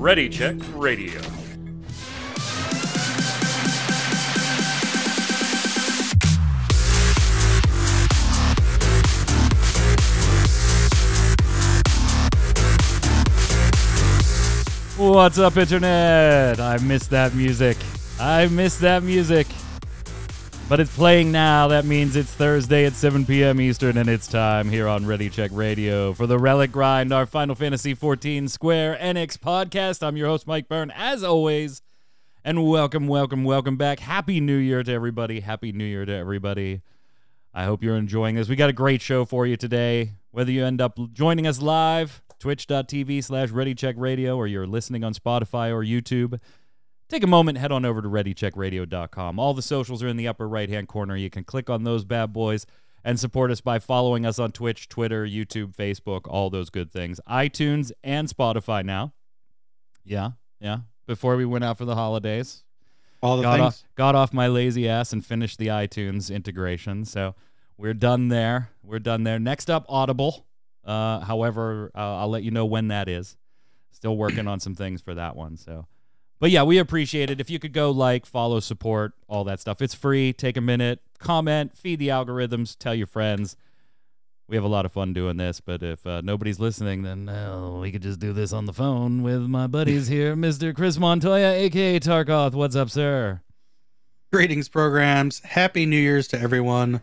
Ready Check Radio. What's up, Internet? I missed that music. I missed that music. But it's playing now. That means it's Thursday at 7 p.m. Eastern, and it's time here on Ready Check Radio for the Relic Grind, our Final Fantasy XIV Square Enix podcast. I'm your host, Mike Byrne, as always. And welcome, welcome, welcome back. Happy New Year to everybody. Happy New Year to everybody. I hope you're enjoying this. We got a great show for you today. Whether you end up joining us live, twitch.tv slash readycheckradio, or you're listening on Spotify or YouTube, take a moment, head on over to readycheckradio.com. All the socials are in the upper right hand corner. You can click on those bad boys and support us by following us on Twitch, Twitter, YouTube, Facebook, all those good things. iTunes and Spotify now. Yeah, yeah. Before we went out for the holidays, All the got things. off, got off my lazy ass and finished the iTunes integration. So we're done there. We're done there. Next up, Audible. Uh, however, uh, I'll let you know when that is. Still working on some things for that one. So, but yeah, we appreciate it. If you could go like, follow, support, all that stuff. It's free. Take a minute, comment, feed the algorithms, tell your friends. We have a lot of fun doing this, but if uh, nobody's listening, then uh, we could just do this on the phone with my buddies here, Mr. Chris Montoya, aka Tarkoth. What's up, sir? Greetings, programs. Happy New Year's to everyone.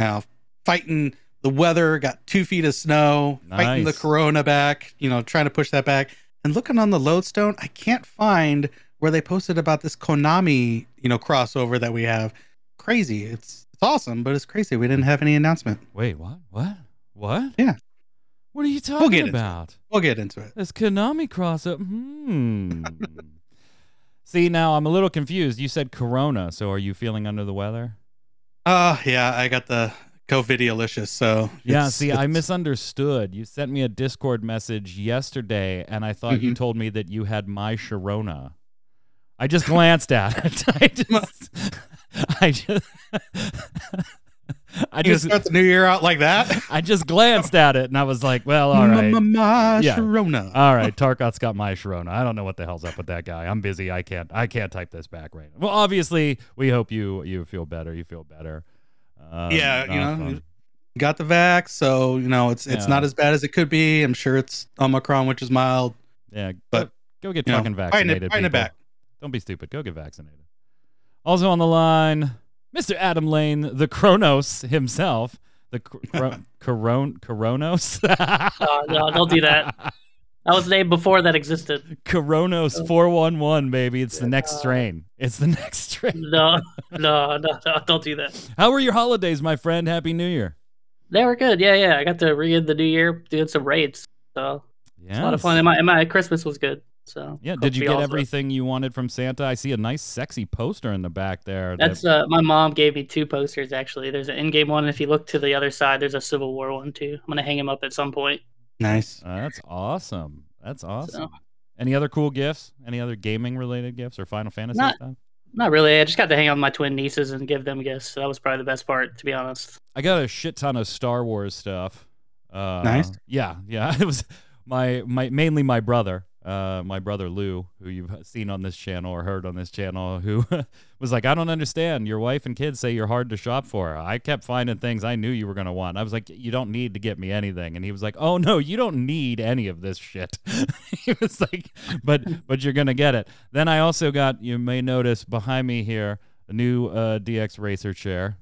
Now, fighting the weather, got two feet of snow, fighting the corona back, you know, trying to push that back. And looking on the lodestone, I can't find where they posted about this Konami, you know, crossover that we have. Crazy. It's it's awesome, but it's crazy. We didn't have any announcement. Wait, what? What? What? Yeah. What are you talking get into it. about? We'll get into it. This Konami crossover. Hmm. See, now I'm a little confused. You said Corona, so are you feeling under the weather? Uh yeah, I got the COVIDialicious, so Yeah, see, I misunderstood. You sent me a Discord message yesterday, and I thought you Mhm. told me that you had my Sharona. I just glanced at it. I just, I just, I You just, start the new year out like that. I just glanced at it, and I was like, well, all right. My Yeah. Sharona. All right, Tarkoth's got my Sharona. I don't know what the hell's up with that guy. I'm busy. I can't. I can't type this back right now. Well, obviously, we hope you you feel better. You feel better. Um, Yeah, you uh, know, fun. got the vax, so you know it's it's Yeah. not as bad as it could be. I'm sure it's Omicron, which is mild. yeah. but, go, go get you know, fucking fighting it- vaccinated. fighting it back. Don't be stupid. Go get vaccinated. Also on the line, Mr. Adam Lane, the Kronos himself, the Coron Coron Coronos. Uh, no, don't do that. That was the name before that existed. Coronos four one one, baby. It's the next strain. It's the next strain. No, no, no, no, don't do that. How were your holidays, my friend? Happy New Year. They were good. Yeah, yeah. I got to re the new year doing some raids. So Yeah. it's a lot of fun. And my, and my Christmas was good. So Yeah, did you get y'all everything you wanted from Santa? I see a nice, sexy poster in the back there. that- That's uh, my mom gave me two posters actually. There's an in-game one, and if you look to the other side, there's a Civil War one too. I'm gonna hang him up at some point. Nice. uh, that's awesome. That's awesome. So, Any other cool gifts? Any other gaming related gifts or Final Fantasy Not- stuff? not really. I just got to hang out with my twin nieces and give them gifts. So that was probably the best part, to be honest. I got a shit ton of Star Wars stuff. Uh, Nice. Yeah, yeah. It was my my mainly my brother, uh, my brother Lou, who you've seen on this channel or heard on this channel, who was like, I don't understand. Your wife and kids say you're hard to shop for. I kept finding things I knew you were gonna want. I was like, you don't need to get me anything, and he was like, Oh no, you don't need any of this shit. he was like, but but you're gonna get it. Then I also got. You may notice behind me here a new uh, DX Racer chair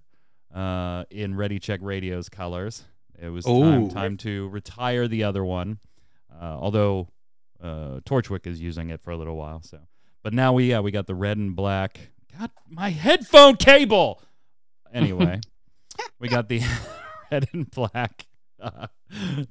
uh, in Ready Check Radio's colors. It was time, Ooh. time to retire the other one, uh, although uh, Torchwick is using it for a little while. So, but now we yeah we got the red and black. God, my headphone cable. Anyway, we got the red and black uh,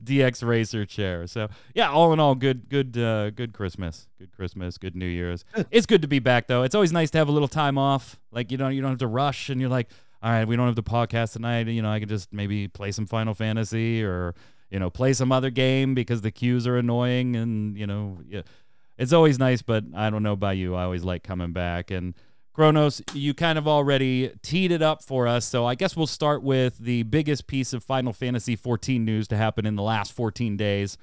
DX Racer chair. So yeah, all in all, good good uh, good Christmas, good Christmas, good New Year's. It's good to be back though. It's always nice to have a little time off. Like you don't you don't have to rush, and you're like, all right, we don't have the podcast tonight. You know, I can just maybe play some Final Fantasy or you know play some other game because the queues are annoying, and you know, yeah, it's always nice. But I don't know about you. I always like coming back and. Kronos, you kind of already teed it up for us, so I guess we'll start with the biggest piece of Final Fantasy 14 news to happen in the last 14 days.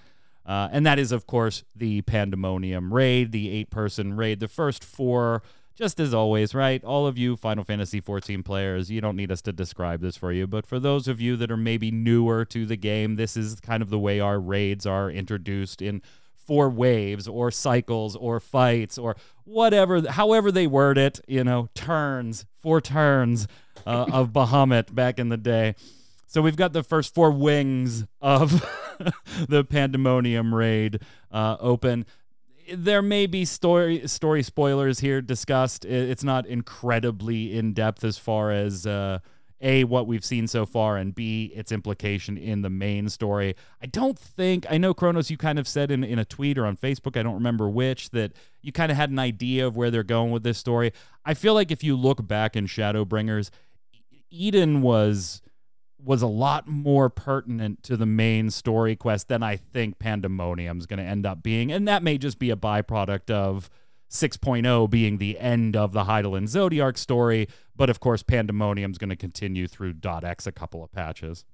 Uh, and that is, of course, the Pandaemonium raid, the eight person raid. The first four, just as always, right? All of you Final Fantasy 14 players, you don't need us to describe this for you. But for those of you that are maybe newer to the game, this is kind of the way our raids are introduced in four waves or cycles or fights or whatever, however they word it, you know, turns, four turns uh, of Bahamut back in the day. So we've got the first four wings of the Pandaemonium raid uh, open. There may be story story spoilers here discussed. It's not incredibly in depth as far as uh, a what we've seen so far and b its implication in the main story i don't think i know kronos you kind of said in, in a tweet or on facebook i don't remember which that you kind of had an idea of where they're going with this story i feel like if you look back in shadowbringers eden was was a lot more pertinent to the main story quest than i think Pandaemonium's going to end up being and that may just be a byproduct of 6.0 being the end of the Hydaelyn Zodiark story, but of course Pandaemonium's going to continue through .x a couple of patches.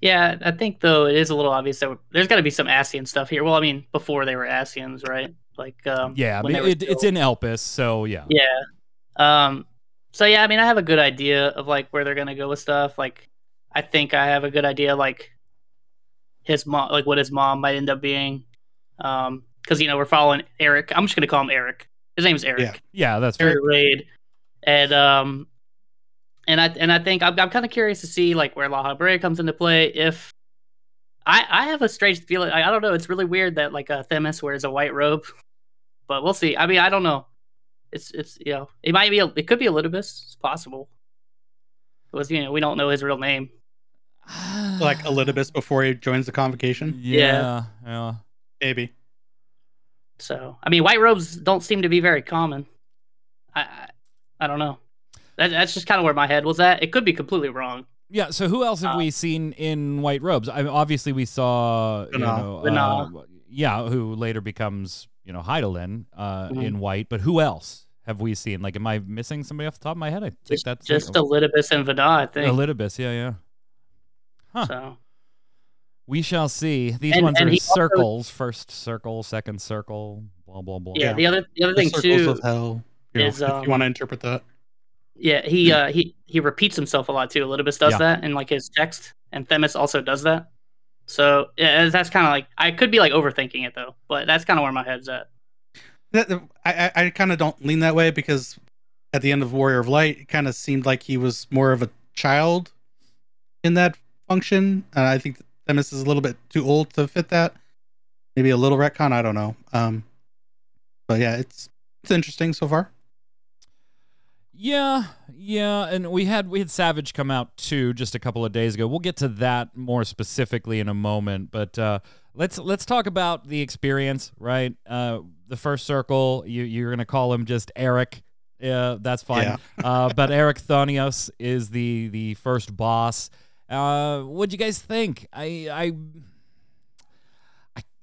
Yeah, I think though it is a little obvious that there's got to be some Ascian stuff here. Well, I mean, before they were Ascians, right? Like, um, yeah, I mean, it, it's in Elpis, so yeah. Yeah. Um. So yeah, I mean, I have a good idea of like where they're gonna go with stuff. Like, I think I have a good idea like his mom, like what his mom might end up being. Um because you know we're following Erik. I'm just gonna call him Erik. His name's Erik. Yeah, yeah that's Erik Raid, and um, and I and I think I'm, I'm kind of curious to see like where La Habrea comes into play. If I I have a strange feeling. I, I don't know. It's really weird that like a uh, Themis wears a white robe, but we'll see. I mean, I don't know. It's it's you know it might be a, it could be Elidibus. It's possible. It was you know we don't know his real name. like Elidibus before he joins the convocation. Yeah, yeah, yeah. maybe. So, I mean, white robes don't seem to be very common. I, I, I don't know. That, that's just kind of where my head was at. It could be completely wrong. Yeah. So, who else have uh, we seen in white robes? I mean, obviously, we saw you know, uh, yeah, who later becomes you know Hydaelyn uh, mm-hmm. in white. But who else have we seen? Like, am I missing somebody off the top of my head? I think just, that's just like, Elidibus and Vana. I think Elidibus. Yeah, yeah. Huh. So we shall see. These and, ones and are circles. Also, First circle, second circle, blah blah blah. Yeah, the other the other the thing too of hell, you know, is um, if you want to interpret that. Yeah, he uh he he repeats himself a lot too. Elidibus does yeah. that in like his text, and Themis also does that. So yeah, that's kind of like I could be like overthinking it though, but that's kind of where my head's at. I I, I kind of don't lean that way because at the end of Warrior of Light, it kind of seemed like he was more of a child in that function, and I think Themis is a little bit too old to fit that. Maybe a little retcon. I don't know. Um, but yeah, it's it's interesting so far. Yeah, yeah, and we had we had Savage come out too just a couple of days ago. We'll get to that more specifically in a moment, but uh, let's let's talk about the experience, right? Uh, the first circle, you you're gonna call him just Eric. Yeah, that's fine. Yeah. uh, but Erichthonios is the the first boss. Uh, what'd you guys think? I, I, I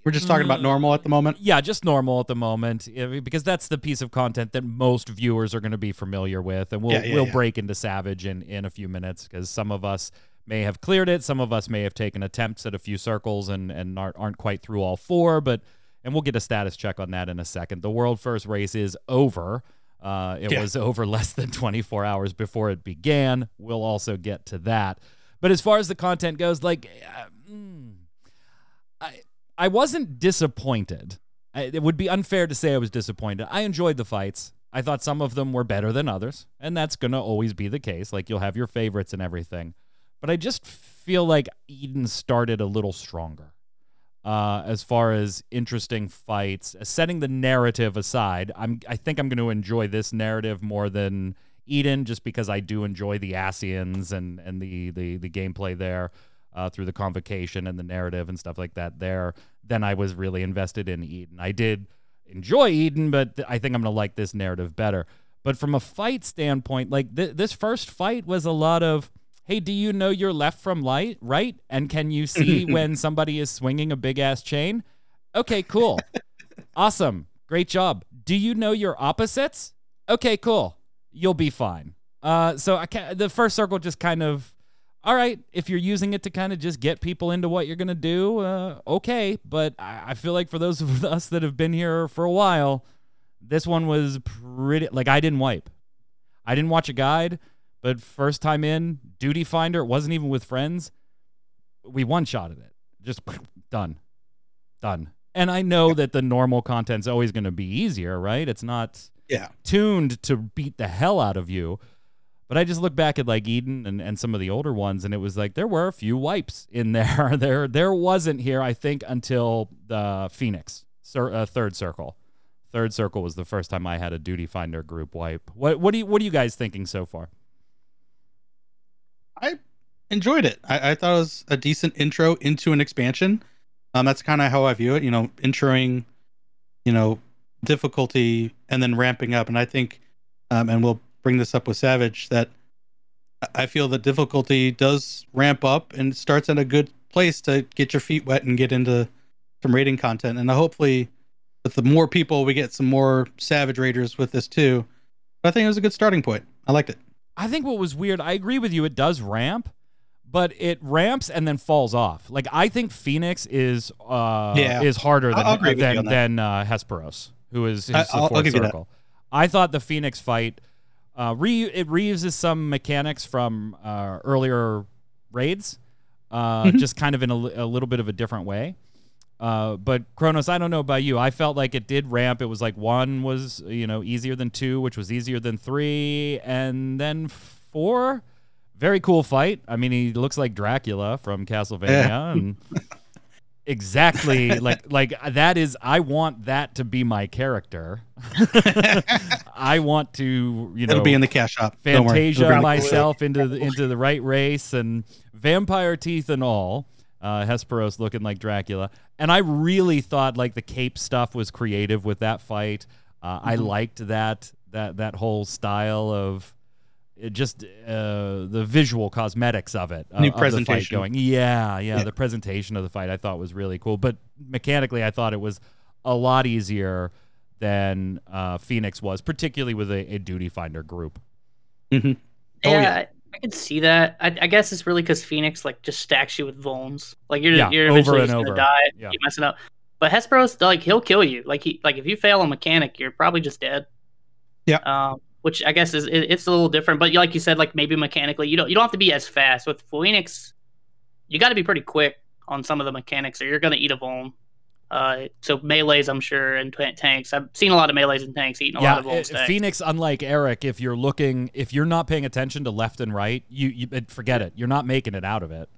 we're just talking about mm, normal at the moment. Yeah, just normal at the moment, because that's the piece of content that most viewers are going to be familiar with, and we'll yeah, yeah, we'll yeah. break into Savage in in a few minutes because some of us may have cleared it, some of us may have taken attempts at a few circles and and aren't, aren't quite through all four, but and we'll get a status check on that in a second. The world first race is over. Uh, it was over less than 24 hours before it began. We'll also get to that. But as far as the content goes, like, uh, mm, I I wasn't disappointed. It would be unfair to say I was disappointed. I enjoyed the fights. I thought some of them were better than others, and that's gonna always be the case. Like you'll have your favorites and everything, but I just feel like Eden started a little stronger. Uh, as far as interesting fights, setting the narrative aside, I'm I think I'm going to enjoy this narrative more than Eden just because I do enjoy the Ascians and and the the the gameplay there uh, through the convocation and the narrative and stuff like that there. Then I was really invested in Eden. I did enjoy Eden, but I think I'm gonna like this narrative better. But from a fight standpoint, like th- this first fight was a lot of, hey, do you know your left from light, right? And can you see when somebody is swinging a big ass chain? Okay, cool, awesome, great job. Do you know your opposites? okay, cool. You'll be fine. Uh, so I can't, the first circle just kind of, all right. If you're using it to kind of just get people into what you're gonna do, uh, okay. But I, I feel like for those of us that have been here for a while, this one was pretty. Like I didn't wipe. I didn't watch a guide, but first time in, duty finder it wasn't even with friends. We one shotted it. Just done, done. And I know that the normal content's always going to be easier, right? It's not Yeah. tuned to beat the hell out of you. But I just look back at like Eden and, and some of the older ones, and it was like there were a few wipes in there. there there wasn't here, I think, until the Phoenix cir- uh, third circle. Third circle was the first time I had a duty finder group wipe. What what do you what are you guys thinking so far? I enjoyed it. I, I thought it was a decent intro into an expansion. Um, that's kind of how I view it. You know, introing, you know, difficulty and then ramping up. And I think, um, and we'll bring this up with Savage that I- feel the difficulty does ramp up and starts at a good place to get your feet wet and get into some raiding content. And hopefully, with the more people, we get some more Savage Raiders with this too. But I think it was a good starting point. I liked it. I think what was weird, I agree with you, it does ramp, but it ramps and then falls off. Like I think Phoenix is uh Yeah. is harder than I'll agree with you than, than uh Hesperos, who is his I- the I'll- I'll fourth circle. I thought the Phoenix fight uh re it reuses some mechanics from uh earlier raids. Uh Mhm. just kind of in a, a little bit of a different way. Uh, but Kronos, I don't know about you. I felt like it did ramp. It was like one was, you know, easier than two, which was easier than three, and then four. Very cool fight. I mean, he looks like Dracula from Castlevania, Yeah. and exactly like like that is. I want that to be my character. I want to, you know, It'll be in the cash shop. Don't worry. It'll Fantasia the- myself into the, into the right race and vampire teeth and all. Uh, Hesperos looking like Dracula, and I really thought like the cape stuff was creative with that fight. Uh, I Mhm. liked that that that whole style of it just uh, the visual cosmetics of it. uh, New of presentation. going. Yeah, yeah, Yeah. The presentation of the fight I thought was really cool, but mechanically I thought it was a lot easier than uh, Phoenix was, particularly with a, a duty finder group. Mhm. Yeah, Oh, yeah. I, I can see that. I, I guess it's really because Phoenix like just stacks you with vulns. Like you're Yeah, you're over eventually and just over. gonna die. Yeah. Keep messing up. But Hesperos, like he'll kill you. Like he like if you fail a mechanic, you're probably just dead. Yeah. Um, which I guess is it's a little different. But like you said, like maybe mechanically, you don't you don't have to be as fast with Phoenix. You got to be pretty quick on some of the mechanics, or you're gonna eat a vuln. Uh, so melees, I'm sure, and t- tanks. I've seen a lot of melees and tanks eating a yeah, lot of vuln uh, stacks. Phoenix, unlike Eric, if you're looking, if you're not paying attention to left and right, you, you uh, forget it. You're not making it out of it.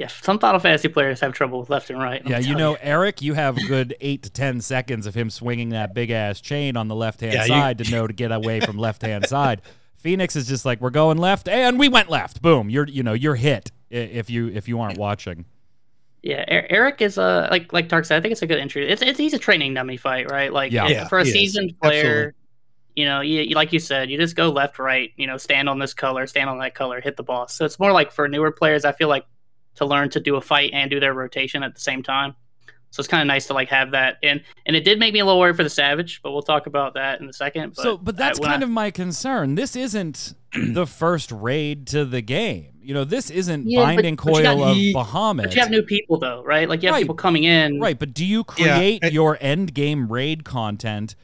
Yeah, some Final Fantasy players have trouble with left and right. I'm Yeah, you telling know, Eric, you have a good eight to ten seconds of him swinging that big ass chain on the left hand Yeah, you- side to know to get away from left hand side. Phoenix is just like we're going left, and we went left. Boom! You're you know you're hit if you if you aren't watching. Yeah, Er- Eric is a like like Tark said. I think it's a good entry. It's, it's he's a training dummy fight, right? Like Yeah. Yeah, for a he is. seasoned player, Absolutely. you know, you, you- like you said, you just go left, right. You know, stand on this color, stand on that color, hit the boss. So it's more like for newer players. I feel like to learn to do a fight and do their rotation at the same time. So it's kind of nice to like have that. And and it did make me a little worried for the Savage, but we'll talk about that in a second. But so, but that's I- kind I- of my concern. This isn't the first raid to the game. You know, this isn't Yeah, but- Binding but got- Coil of Ye- Bahamut. But you have new people though, right? Like you have Right. people coming in. Right, but do you Yeah, create I- your end game raid content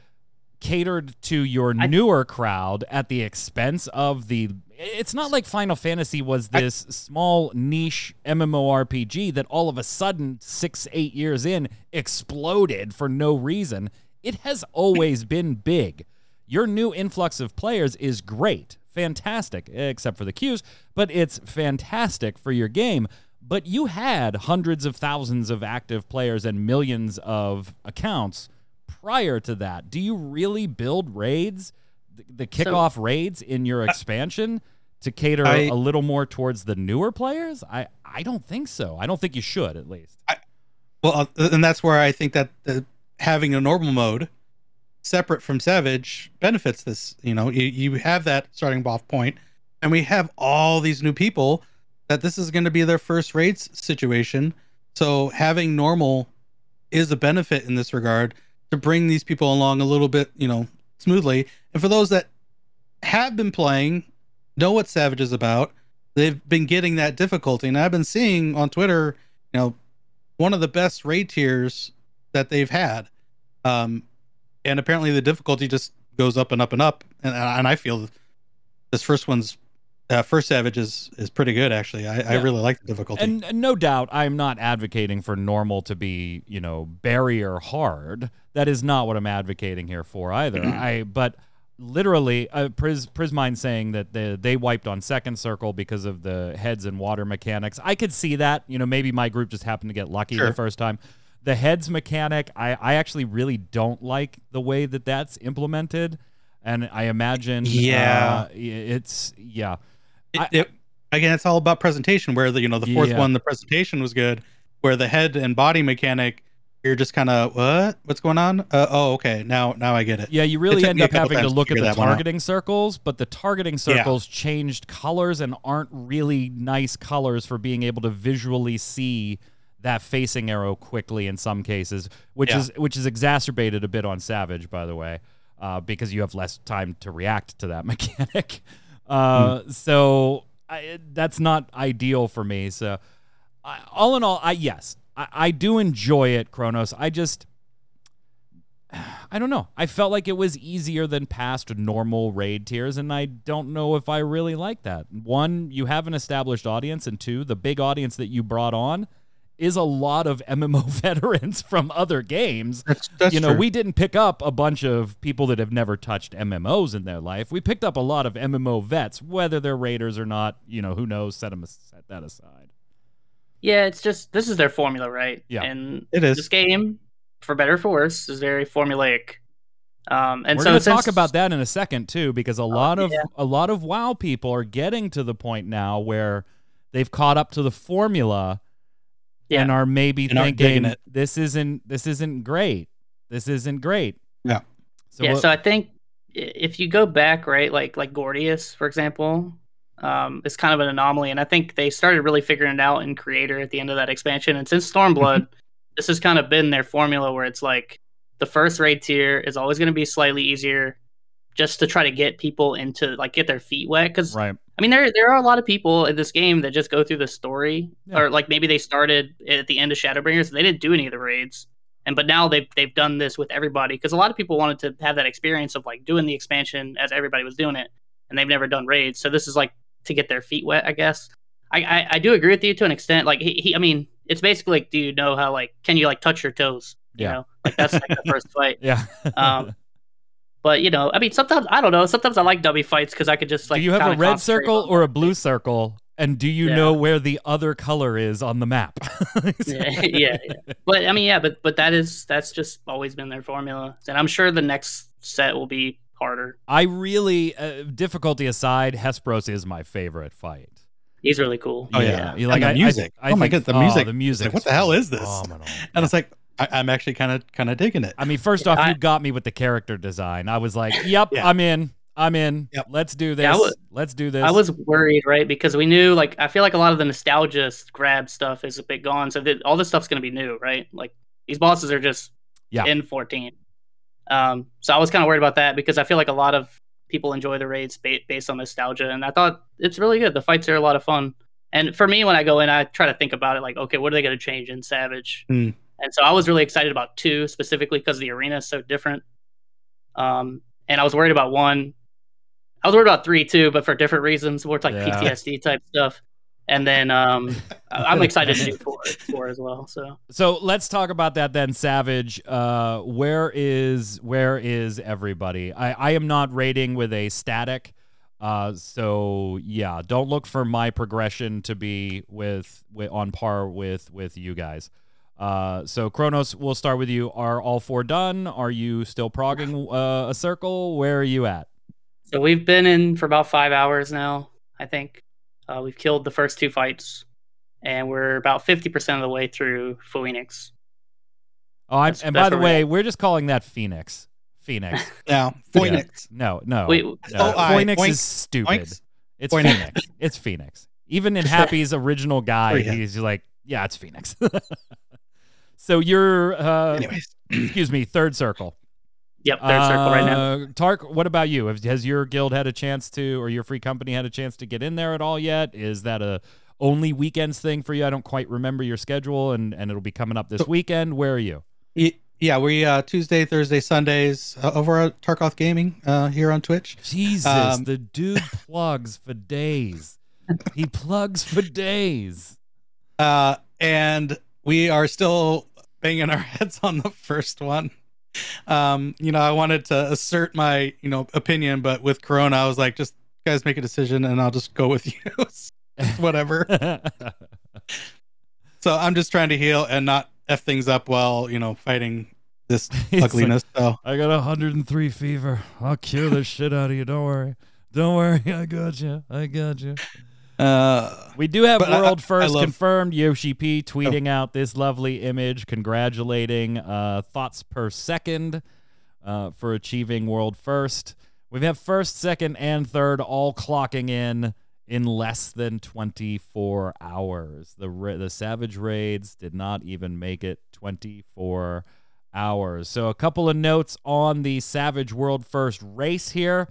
catered to your I- newer crowd at the expense of the it's not like Final Fantasy was I- this small niche MMORPG that all of a sudden 6 8 years in exploded for no reason. It has always been big. Your new influx of players is great. Fantastic, except for the queues, but it's fantastic for your game. But you had hundreds of thousands of active players and millions of accounts prior to that. Do you really build raids, the, the kickoff raids in your expansion to cater I- a little more towards the newer players? I, I don't think so. I don't think you should, at least. Well, uh, and that's where I think that the, having a normal mode separate from Savage benefits this. You know, you, you have that starting off point, and we have all these new people that this is going to be their first raids situation. So having normal is a benefit in this regard to bring these people along a little bit, you know, smoothly. And for those that have been playing, know what Savage is about, they've been getting that difficulty. And I've been seeing on Twitter, you know, one of the best raid tiers that they've had. Um, and apparently the difficulty just goes up and up and up. And, and I feel this first one's uh, first Savage is is pretty good actually. I, I really like the difficulty. And, and no doubt, I'm not advocating for normal to be, you know, barrier hard. That is not what I'm advocating here for either. I, but literally, uh, Pris Prismine saying that they they wiped on second circle because of the heads and water mechanics. I could see that. You know, maybe my group just happened to get lucky the first time. The heads mechanic, I, I actually really don't like the way that that's implemented, and I imagine, Yeah. uh, it's yeah. It- I- it- again, it's all about presentation. Where the you know the fourth Yeah. one, the presentation was good. Where the head and body mechanic, you're just kind of what? What's going on? Uh, oh, okay. Now now I get it. Yeah, you really end up having to times to look at the targeting circles, but the targeting Yeah. circles changed colors and aren't really nice colors for being able to visually see that facing arrow quickly in some cases, which Yeah. is which is exacerbated a bit on Savage, by the way, uh, because you have less time to react to that mechanic. Uh, Hmm. So I, that's not ideal for me. So I, all in all, I yes, I, I do enjoy it, Kronos. I just I don't know. I felt like it was easier than past normal raid tiers, and I don't know if I really like that. One, you have an established audience, and two, the big audience that you brought on is a lot of MMO veterans from other games. That's that's you know, true. we didn't pick up a bunch of people that have never touched MMOs in their life. We picked up a lot of MMO vets, whether they're raiders or not. You know, who knows? Set them set that aside. Yeah, it's just this is their formula, right? Yeah. And It is. this game, for better or for worse, is very formulaic. Um, and We're so going to since- talk about that in a second too, because a lot of yeah. a lot of WoW people are getting to the point now where they've caught up to the formula Yeah. and are maybe And thinking it. this isn't this isn't great. This isn't great. Yeah. So yeah, what- so I think if you go back, right, like like Gordias, for example, um, is kind of an anomaly, and I think they started really figuring it out in Creator at the end of that expansion. And since Stormblood, this has kind of been their formula where it's like the first raid tier is always going to be slightly easier, just to try to get people into like get their feet wet. Because right. I mean, there there are a lot of people in this game that just go through the story, Yeah. or like maybe they started at the end of Shadowbringers, they didn't do any of the raids, and but now they've they've done this with everybody because a lot of people wanted to have that experience of like doing the expansion as everybody was doing it, and they've never done raids, so this is like to get their feet wet, I guess. I I, I do agree with you to an extent. Like he, he, I mean, it's basically like, do you know how like can you like touch your toes? You Yeah. know, like that's like the first fight. Yeah. Um, But you know, I mean, sometimes I don't know. Sometimes I like dummy fights because I could just like. do you have a red circle or a blue circle? And do you Yeah. know where the other color is on the map? yeah, yeah, yeah. But I mean, yeah, but but that is that's just always been their formula, and I'm sure the next set will be harder. I really, uh, difficulty aside, Hesperos is my favorite fight. He's really cool. Oh, yeah. you And the I- I- music. I Oh my think- God, the music. The music. Like, what the hell is this? phenomenal. and it's like I, I'm actually kind of kind of digging it. I mean, first Yeah, off, I- you got me with the character design. I was like, "Yep, Yeah. I'm in. I'm in. Yep. Let's do this. Yeah, was- Let's do this." I was worried, right? Because we knew, like, I feel like a lot of the nostalgia grab stuff is a bit gone. So that all this stuff's going to be new, right? Like, these bosses are just Yeah. in 14. Um, so I was kind of worried about that because I feel like a lot of people enjoy the raids ba- based on nostalgia, and I thought it's really good. The fights are a lot of fun. And for me, when I go in, I try to think about it like, okay, what are they going to change in Savage? Hmm. And so I was really excited about two specifically because the arena is so different. Um, and I was worried about one. I was worried about three too, but for different reasons, more like Yeah. PTSD type stuff. And then um, I'm excited to do four, four as well. So So let's talk about that then, Savage. Uh, where is where is everybody? I, I am not rating with a static. Uh, so yeah, don't look for my progression to be with, with on par with with you guys. Uh, so Kronos, we'll start with you. Are all four done? Are you still progging uh, a circle? Where are you at? so we've been in for about five hours now. I think uh, we've killed the first two fights, and we're about fifty percent of the way through Phoenix. Oh, I, That's- and by the where we're way, we're just calling that Phoenix. Phoenix. now, Yeah. Phoenix. No, no. Wait, no. Oh, I- Phoenix Oink- is stupid. Oinks. It's Phoenix. Phoenix. It's Phoenix. Even in Happy's original guy, Oh, yeah. he's like, yeah, it's Phoenix. so you're, uh, Anyways, excuse me, third circle. Yep, third circle right now. Uh, Tark, what about you? Has, has your guild had a chance to, or your free company had a chance to get in there at all yet? Is that a only weekends thing for you? I don't quite remember your schedule, and and it'll be coming up this weekend. Where are you? Y- Yeah, we uh, Tuesday, Thursday, Sundays uh, over at Tarkoth Gaming uh, here on Twitch. Jesus, Um, the dude plugs for days. He plugs for days. Uh, and we are still banging our heads on the first one. Um, you know, I wanted to assert my, you know, opinion, but with Corona, I was like, just guys make a decision and I'll just go with you. Whatever. So I'm just trying to heal and not F things up while, you know, fighting this He's like, ugliness. so I got 103 fever. I'll cure the shit out of you. Don't worry. Don't worry. I got you. I got you. Uh We do have I- world I first love- Oh. confirmed. Yoshi P tweeting out this lovely image, congratulating uh, thoughts per second uh, for achieving world first. We have first, second, and third all clocking in in less than 24 hours. The ra- the Savage raids did not even make it 24 hours. So a couple of notes on the Savage World First race here.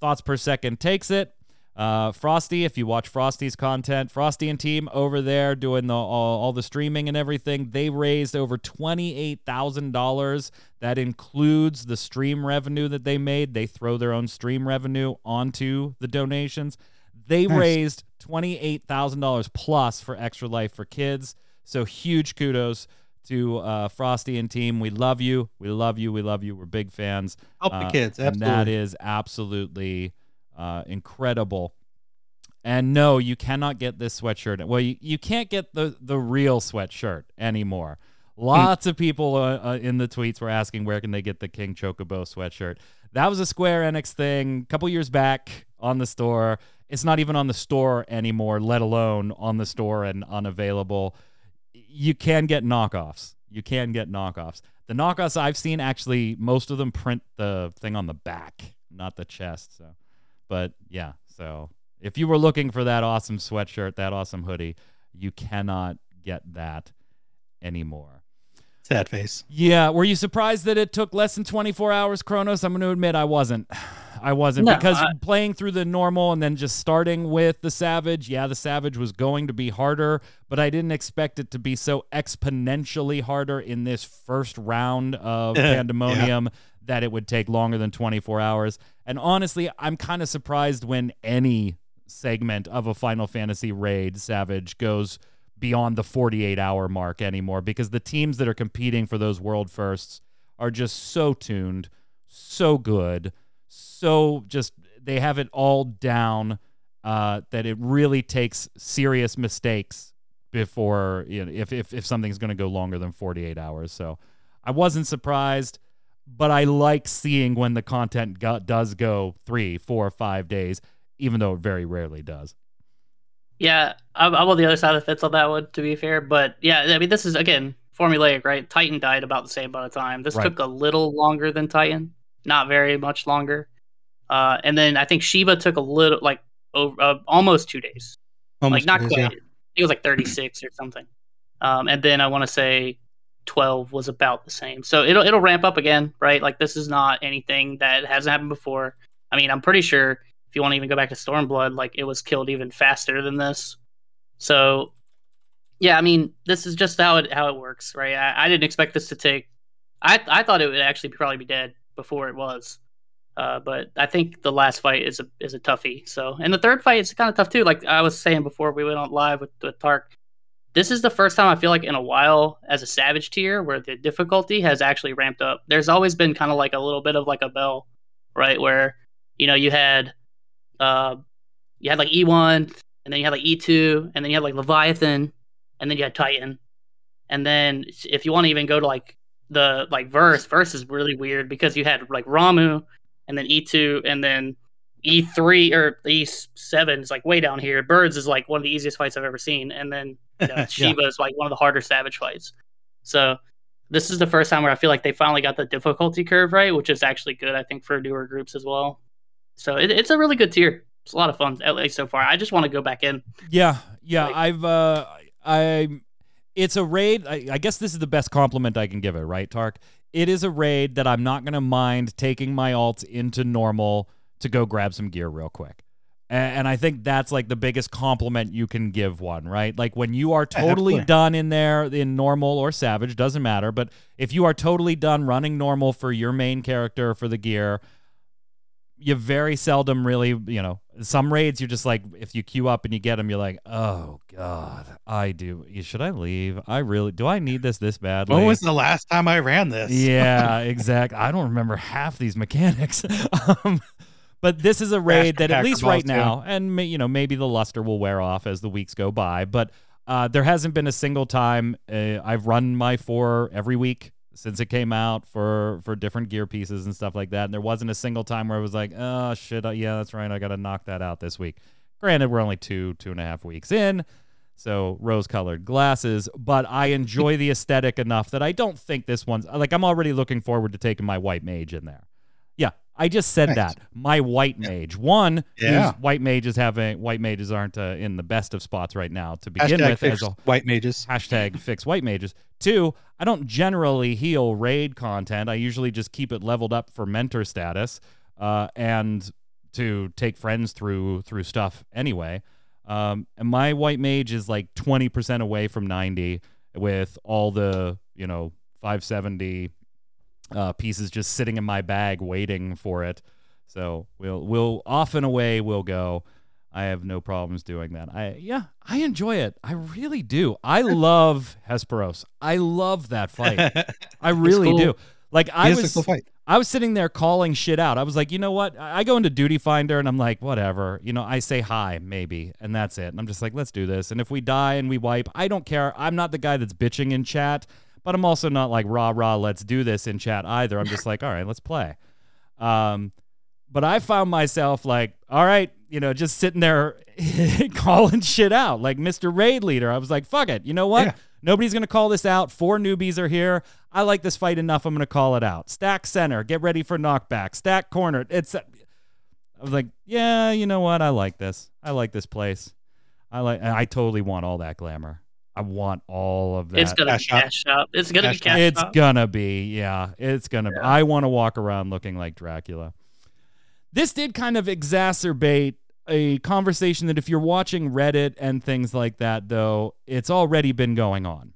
Thoughts per second takes it. Uh, Frosty, if you watch Frosty's content, Frosty and team over there doing the all, all the streaming and everything, they raised over twenty eight thousand dollars. That includes the stream revenue that they made. They throw their own stream revenue onto the donations. They Nice. raised twenty eight thousand dollars plus for Extra Life for Kids. So huge kudos to uh, Frosty and team. We love you. We love you. We love you. We're big fans. help Uh, the kids. And that is absolutely uh, incredible. And no, you cannot get this sweatshirt. Well, you, you can't get the, the real sweatshirt anymore. Lots of people uh, uh, in the tweets were asking where can they get the King Chocobo sweatshirt. That was a Square Enix thing a couple years back on the store. It's not even on the store anymore, let alone on the store and unavailable. You can get knockoffs. You can get knockoffs. The knockoffs I've seen actually most of them print the thing on the back, not the chest. So, but yeah. So if you were looking for that awesome sweatshirt, that awesome hoodie, you cannot get that anymore. Sad face. Yeah, were you surprised that it took less than 24 hours, Kronos? I'm going to admit I wasn't. I wasn't No, because I- playing through the normal and then just starting with the Savage, yeah, the Savage was going to be harder, but I didn't expect it to be so exponentially harder in this first round of Yeah. Pandaemonium that it would take longer than 24 hours. And honestly, I'm kind of surprised when any segment of a Final Fantasy raid Savage goes beyond the 48 hour mark anymore because the teams that are competing for those world firsts are just so tuned, so good, so just they have it all down uh, that it really takes serious mistakes before you know if if, if something's going to go longer than 48 hours. So I wasn't surprised, but I like seeing when the content go- does go three, four, five days, even though it very rarely does. Yeah, I'm, I'm on the other side of the fence on that one, to be fair. But yeah, I mean, this is again formulaic, right? Titan died about the same amount of time. This Right. took a little longer than Titan, not very much longer. Uh, and then I think Shiva took a little, like, over uh, almost two days. Almost like not two quite. days, I think it was like 36 or something. Um, and then I want to say 12 was about the same. So it'll it'll ramp up again, right? Like this is not anything that hasn't happened before. I mean, I'm pretty sure if you want to even go back to Stormblood, like it was killed even faster than this. So yeah, I mean, this is just how it how it works, right? I, I didn't expect this to take. I I thought it would actually probably be dead before it was. Uh, but I think the last fight is a is a toughie. So, and the third fight is kind of tough too. Like I was saying before we went on live with, with Tark, this is the first time I feel like in a while as a Savage tier where the difficulty has actually ramped up. There's always been kind of like a little bit of like a bell, right? Where you know you had, uh, you had like E1, and then you had like E2, and then you had like Leviathan, and then you had Titan, and then if you want to even go to like the like verse, verse is really weird because you had like Ramuh and then E2, and then E3 or E7 is like way down here. Birds is like one of the easiest fights I've ever seen, and then you know, Yeah. Shiva is like one of the harder Savage fights. So this is the first time where I feel like they finally got the difficulty curve right, which is actually good, I think, for newer groups as well. So it, it's a really good tier. It's a lot of fun, at least so far. I just want to go back in. Yeah, yeah. Like- I've uh I it's a raid. I, I guess this is the best compliment I can give it, right, Tark? it is a raid that I'm not going to mind taking my alt into normal to go grab some gear real quick. And I think that's like the biggest compliment you can give one, right? Like when you are totally Absolutely. done in there in normal or savage, doesn't matter. But if you are totally done running normal for your main character for the gear, you very seldom really, you know, some raids you're just like, if you queue up and you get them, you're like, oh God, I do. Should I leave? I really, do I need this this badly? When was the last time I ran this? Yeah, exactly. I don't remember half these mechanics. um, but this is a raid that, at least right now, and may, you know, maybe the luster will wear off as the weeks go by. But uh, there hasn't been a single time uh, I've run my four every week since it came out for for different gear pieces and stuff like that. And there wasn't a single time where I was like, oh shit, uh, yeah, that's right, I got to knock that out this week. Granted, we're only two two and a half weeks in. So rose colored glasses, but I enjoy the aesthetic enough that I don't think this one's like I'm already looking forward to taking my white mage in there. I just said that. My white mage. One, Yeah. white mages having white mages aren't uh, in the best of spots right now to begin Hashtag with fix as a white mages. hashtag fix white mages. Two, I don't generally heal raid content. I usually just keep it leveled up for mentor status, uh, and to take friends through through stuff anyway. Um, and my white mage is like twenty percent away from ninety, with all the you know five seventy uh, pieces just sitting in my bag waiting for it. So we'll we'll off and away we'll go. I have no problems doing that. I yeah, I enjoy it. I really do. I love Hesperos. I love that fight. I really cool. do. Like I was cool. I was sitting there calling shit out. I was like, you know what? I I go into Duty Finder and I'm like, whatever. You know, I say hi, maybe, and that's it. And I'm just like, let's do this. And if we die and we wipe, I don't care. I'm not the guy that's bitching in chat, but I'm also not like rah rah, let's do this in chat either. I'm just like, all right, let's play. Um, but I found myself like, all right, you know, just sitting there calling shit out, like Mr. Raid Leader. I was like, fuck it. You know what? Yeah. Nobody's going to call this out. Four newbies are here. I like this fight enough. I'm going to call it out. Stack center. Get ready for knockback. Stack corner. It's. I was like, yeah, you know what? I like this. I like this place. I like. I totally want all that glamour. I want all of that. It's gonna Cash be out. cash shop. It's gonna Cash be cash up. It's shop. gonna be, yeah. It's gonna. Be. I want to walk around looking like Dracula. This did kind of exacerbate a conversation that if you're watching Reddit and things like that, though, it's already been going on.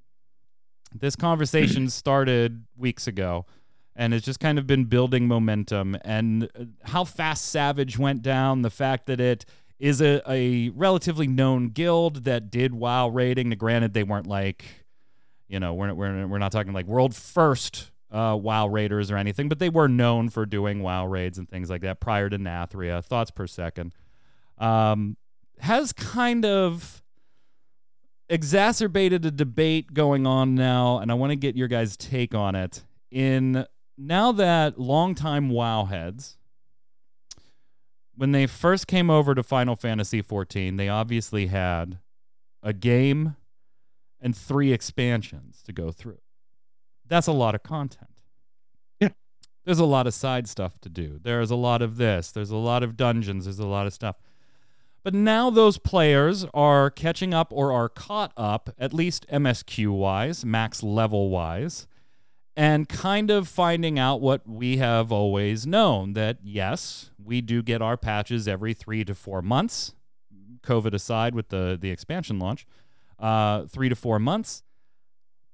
This conversation started weeks ago and it's just kind of been building momentum. And uh, how fast Savage went down, the fact that it is a, a relatively known guild that did WoW raiding. Now, granted, they weren't like, you know, we're, we're, we're not talking like world first uh, WoW raiders or anything, but they were known for doing WoW raids and things like that prior to Nathria. Thoughts per second. Um, has kind of exacerbated a debate going on now, and I want to get your guys' take on it. In now that longtime WoW heads, when they first came over to Final Fantasy XIV, they obviously had a game and three expansions to go through. That's a lot of content. Yeah. There's a lot of side stuff to do. There's a lot of this. There's a lot of dungeons. There's a lot of stuff. But now those players are catching up or are caught up, at least MSQ wise, max level wise, and kind of finding out what we have always known that yes, we do get our patches every three to four months, COVID aside with the, the expansion launch, uh, three to four months.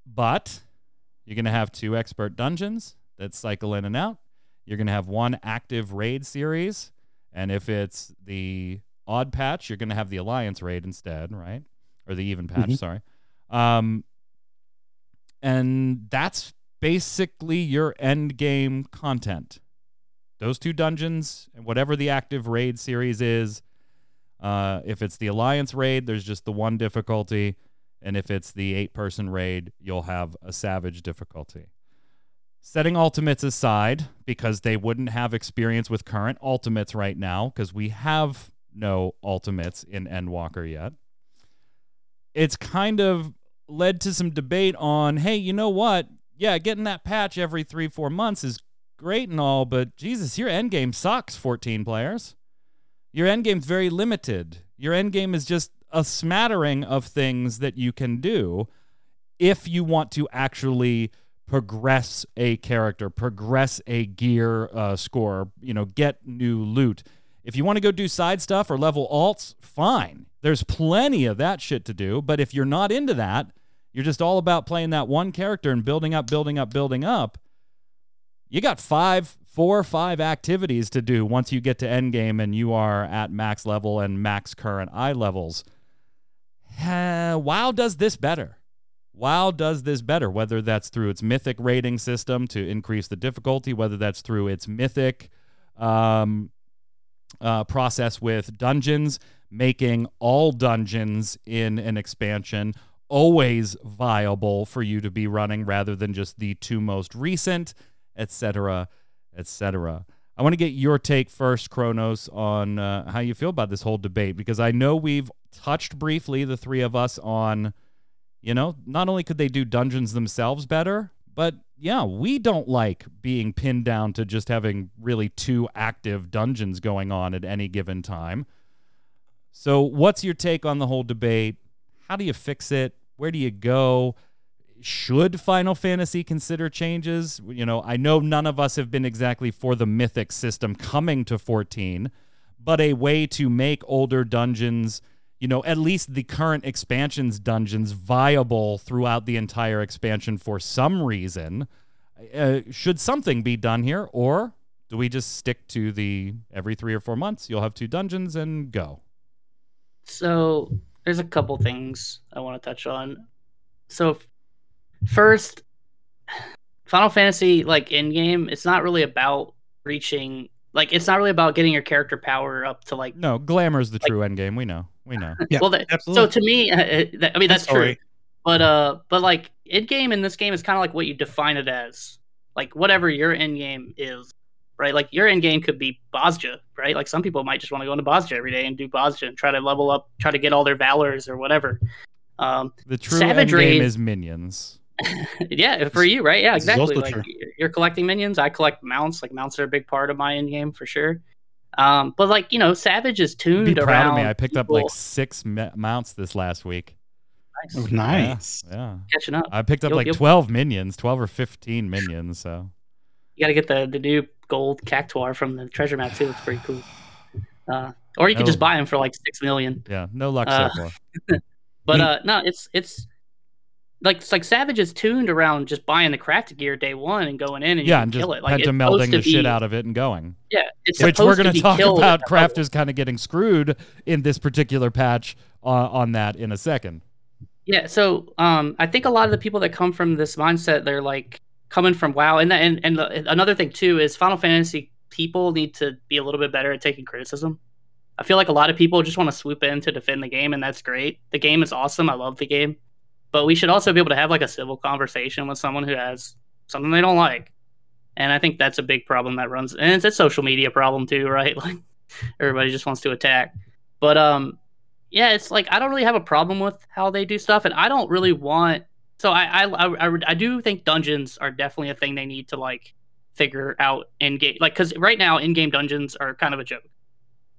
But you're going to have two expert dungeons that cycle in and out. You're going to have one active raid series. And if it's the odd patch, you're going to have the alliance raid instead, right? Or the even patch, Mhm. sorry. Um, and that's basically your end game content. Those two dungeons and whatever the active raid series is. Uh, if it's the alliance raid, there's just the one difficulty, and if it's the eight person raid, you'll have a savage difficulty. Setting ultimates aside, because they wouldn't have experience with current ultimates right now, because we have no ultimates in Endwalker yet. It's kind of led to some debate on hey, you know what? Yeah, getting that patch every three, four months is great and all, but Jesus, your end game sucks, 14 players. Your end game's very limited. Your end game is just a smattering of things that you can do if you want to actually progress a character, progress a gear uh, score, you know, get new loot. If you want to go do side stuff or level alts, fine. There's plenty of that shit to do. But if you're not into that, you're just all about playing that one character and building up, building up, building up. You got five, four or five activities to do once you get to endgame and you are at max level and max current eye levels. WoW does this better. WoW does this better, whether that's through its mythic rating system to increase the difficulty, whether that's through its mythic um, uh, process with dungeons, making all dungeons in an expansion always viable for you to be running rather than just the two most recent, etc., etc. I want to get your take first, Kronos, on uh, how you feel about this whole debate because I know we've touched briefly, the three of us, on, you know, not only could they do dungeons themselves better, but yeah, we don't like being pinned down to just having really two active dungeons going on at any given time. So, what's your take on the whole debate? How do you fix it? Where do you go? Should Final Fantasy consider changes? You know, I know none of us have been exactly for the mythic system coming to 14, but a way to make older dungeons, you know, at least the current expansions dungeons viable throughout the entire expansion for some reason. Uh, should something be done here, or do we just stick to the every three or four months you'll have two dungeons and go? So there's a couple things I want to touch on. So first, Final Fantasy like in game, it's not really about reaching like it's not really about getting your character power up to like no glamour's the like, true end game. We know, we know. Yeah, well, that, absolutely. so to me, uh, I mean that's true. But uh, but like in game in this game is kind of like what you define it as, like whatever your end game is right? Like your end game could be Bozja, right? Like some people might just want to go into Bozja every day and do Bozja and try to level up, try to get all their valors or whatever. Um, the true savagery, end game is minions. yeah, for you, right? Yeah, exactly. Like true. you're collecting minions. I collect mounts. Like mounts are a big part of my end game for sure. Um, but like you know, Savage is tuned Be proud of me. I picked people. up like six mounts this last week. Nice. Oh, nice. Yeah, yeah, Catching up. I picked up you'll, like you'll... twelve minions, twelve or fifteen minions. So you got to get the the new gold cactuar from the treasure map too. It's pretty cool. Uh, or you no. could just buy them for like six million. Yeah, no luck uh, so far. but uh, no, it's it's like it's like Savage is tuned around just buying the craft gear day one and going in and yeah, and just kill it. Like melding the be, shit out of it and going. Yeah, which we're going to talk about. Craft is kind of getting screwed in this particular patch uh, on that in a second. Yeah, so um, I think a lot of the people that come from this mindset, they're like, coming from WoW, and and and another thing too is Final Fantasy people need to be a little bit better at taking criticism. I feel like a lot of people just want to swoop in to defend the game, and that's great. The game is awesome. I love the game, but we should also be able to have like a civil conversation with someone who has something they don't like. And I think that's a big problem that runs, and it's a social media problem too, right? Like everybody just wants to attack. But um, yeah, it's like I don't really have a problem with how they do stuff, and I don't really want so I, I I, I do think dungeons are definitely a thing they need to like figure out in game like because right now in game dungeons are kind of a joke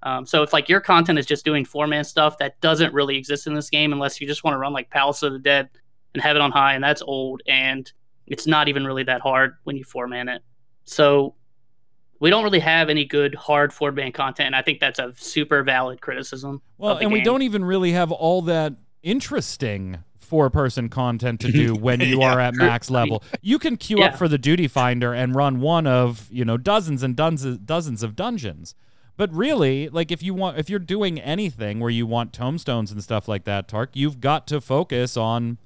um, so if like your content is just doing four man stuff that doesn't really exist in this game unless you just want to run like palace of the dead and have it on high and that's old and it's not even really that hard when you four man it so we don't really have any good hard four man content and i think that's a super valid criticism well and game. we don't even really have all that interesting four person content to do when you yeah, are at max level. You can queue yeah. up for the duty finder and run one of, you know, dozens and dozens dozens of dungeons. But really, like if you want if you're doing anything where you want tombstones and stuff like that, Tark, you've got to focus on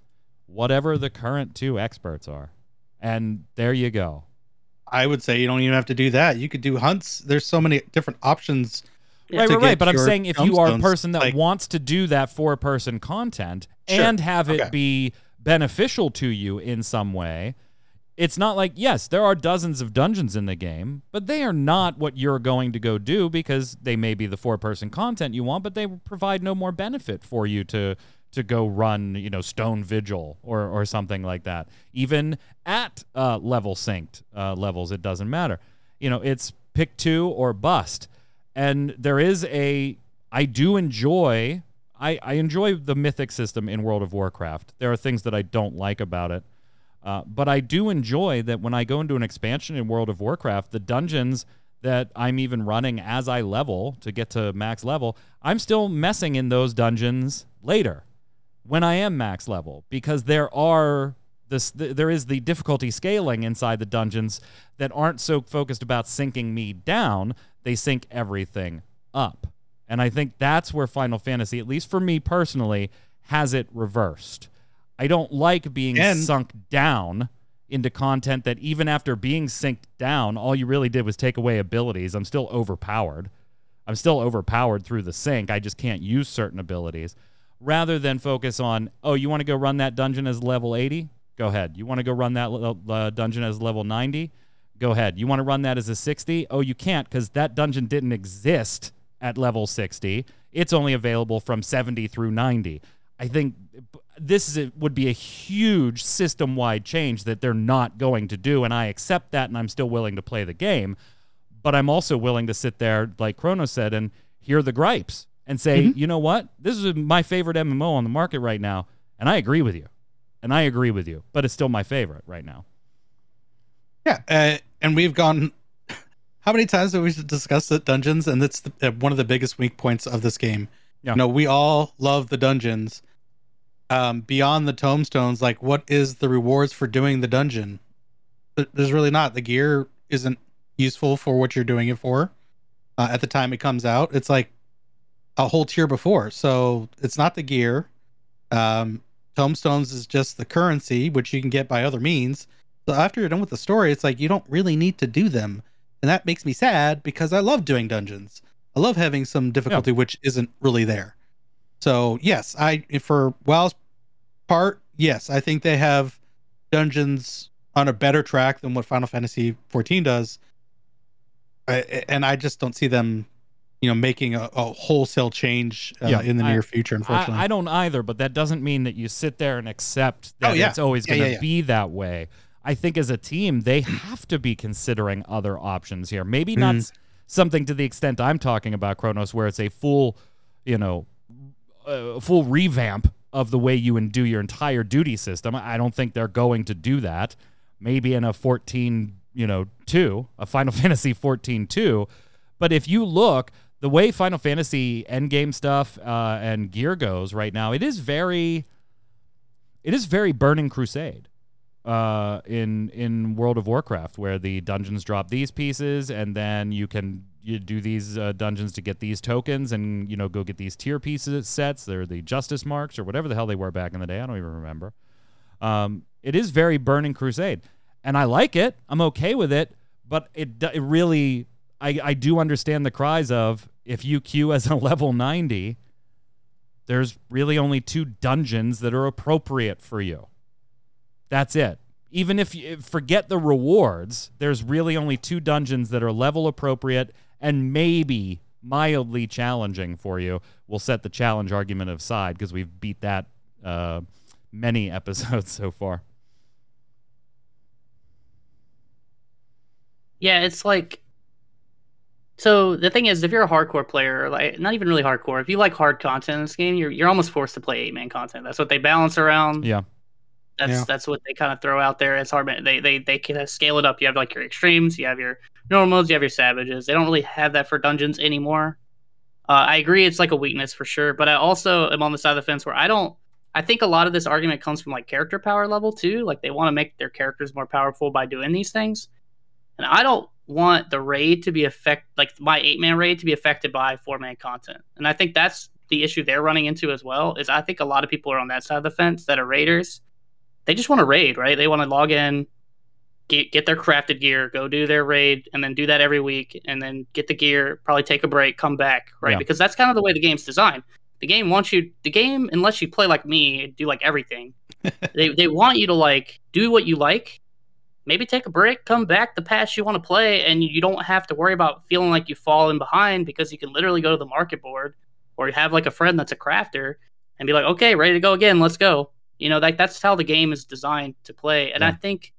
whatever the current two experts are. And there you go. I would say you don't even have to do that. You could do hunts. There's so many different options right, right, right. But I'm saying if you are a person that like, wants to do that four person content sure. and have it okay. be beneficial to you in some way, it's not like, yes, there are dozens of dungeons in the game, but they are not what you're going to go do because they may be the four person content you want, but they provide no more benefit for you to to go run, you know, Stone Vigil or or something like that. Even at uh, level synced uh, levels, it doesn't matter. You know, it's pick two or bust. And there is a I do enjoy I, I enjoy the mythic system in World of Warcraft. There are things that I don't like about it. Uh, but I do enjoy that when I go into an expansion in World of Warcraft, the dungeons that I'm even running as I level to get to max level, I'm still messing in those dungeons later when I am max level because there are this th- there is the difficulty scaling inside the dungeons that aren't so focused about syncing me down, they sync everything up. And I think that's where Final Fantasy, at least for me personally, has it reversed. I don't like being And- sunk down into content that even after being synced down, all you really did was take away abilities. I'm still overpowered. I'm still overpowered through the sync. I just can't use certain abilities. Rather than focus on, oh, you want to go run that dungeon as level 80? Go ahead. You want to go run that le- uh, dungeon as level 90? Go ahead. You want to run that as a 60? Oh, you can't because that dungeon didn't exist at level 60. It's only available from 70 through 90. I think this is a, would be a huge system wide change that they're not going to do. And I accept that and I'm still willing to play the game. But I'm also willing to sit there, like Chrono said, and hear the gripes and say, mm-hmm. you know what? This is my favorite MMO on the market right now. And I agree with you. And I agree with you. But it's still my favorite right now. Yeah, uh, and we've gone. How many times have we discussed the dungeons? And that's the, uh, one of the biggest weak points of this game. Yeah. You know, we all love the dungeons. Um, beyond the tombstones, like what is the rewards for doing the dungeon? There's really not. The gear isn't useful for what you're doing it for. Uh, at the time it comes out, it's like a whole tier before. So it's not the gear. Um, tombstones is just the currency, which you can get by other means. So after you're done with the story, it's like you don't really need to do them. And that makes me sad because I love doing dungeons. I love having some difficulty which isn't really there. So yes, I for WoW's part, yes, I think they have dungeons on a better track than what Final Fantasy 14 does. I, and I just don't see them, you know, making a, a wholesale change uh, Yeah, in the I- near future. Unfortunately, I, I don't either, but that doesn't mean that you sit there and accept that Oh, yeah. it's always going to yeah, yeah. be that way. I think as a team, they have to be considering other options here. Maybe not s- something to the extent I'm talking about, Kronos, where it's a full, you know, uh, full revamp of the way you do your entire duty system. I don't think they're going to do that. Maybe in a 14, you know, 2, a Final Fantasy 14 2. But if you look, the way Final Fantasy endgame stuff uh, and gear goes right now, it is very, it is very Burning Crusade uh, in in World of Warcraft, where the dungeons drop these pieces, and then you can you do these uh, dungeons to get these tokens, and you know go get these tier pieces sets. They're the Justice marks or whatever the hell they were back in the day. I don't even remember. Um, it is very Burning Crusade, and I like it. I'm okay with it, but it it really I I do understand the cries of if you queue as a level 90, there's really only two dungeons that are appropriate for you. That's it. Even if you forget the rewards, there's really only two dungeons that are level appropriate and maybe mildly challenging for you. We'll set the challenge argument aside because we've beat that uh, many episodes so far. Yeah, it's like so the thing is if you're a hardcore player, like not even really hardcore, if you like hard content in this game, you're you're almost forced to play eight man content. That's what they balance around. Yeah. That's Yeah. that's what they kind of throw out there. It's hard. They they they kind of scale it up. You have like your extremes, you have your normals, you have your savages. They don't really have that for dungeons anymore. Uh, I agree, it's like a weakness for sure. But I also am on the side of the fence where I don't. I think a lot of this argument comes from like character power level too. Like they want to make their characters more powerful by doing these things, and I don't want the raid to be affect like my eight man raid to be affected by four man content. And I think that's the issue they're running into as well. Is I think a lot of people are on that side of the fence that are raiders they just want to raid, right? They want to log in, get get their crafted gear, go do their raid, and then do that every week, and then get the gear, probably take a break, come back, right? Yeah. Because that's kind of the way the game's designed. The game wants you. The game, unless you play like me, and do like everything. they they want you to like do what you like. Maybe take a break, come back the pass you want to play, and you don't have to worry about feeling like you've fallen behind because you can literally go to the market board or you have like a friend that's a crafter and be like, okay, ready to go again, let's go. You know, like that's how the game is designed to play. And I think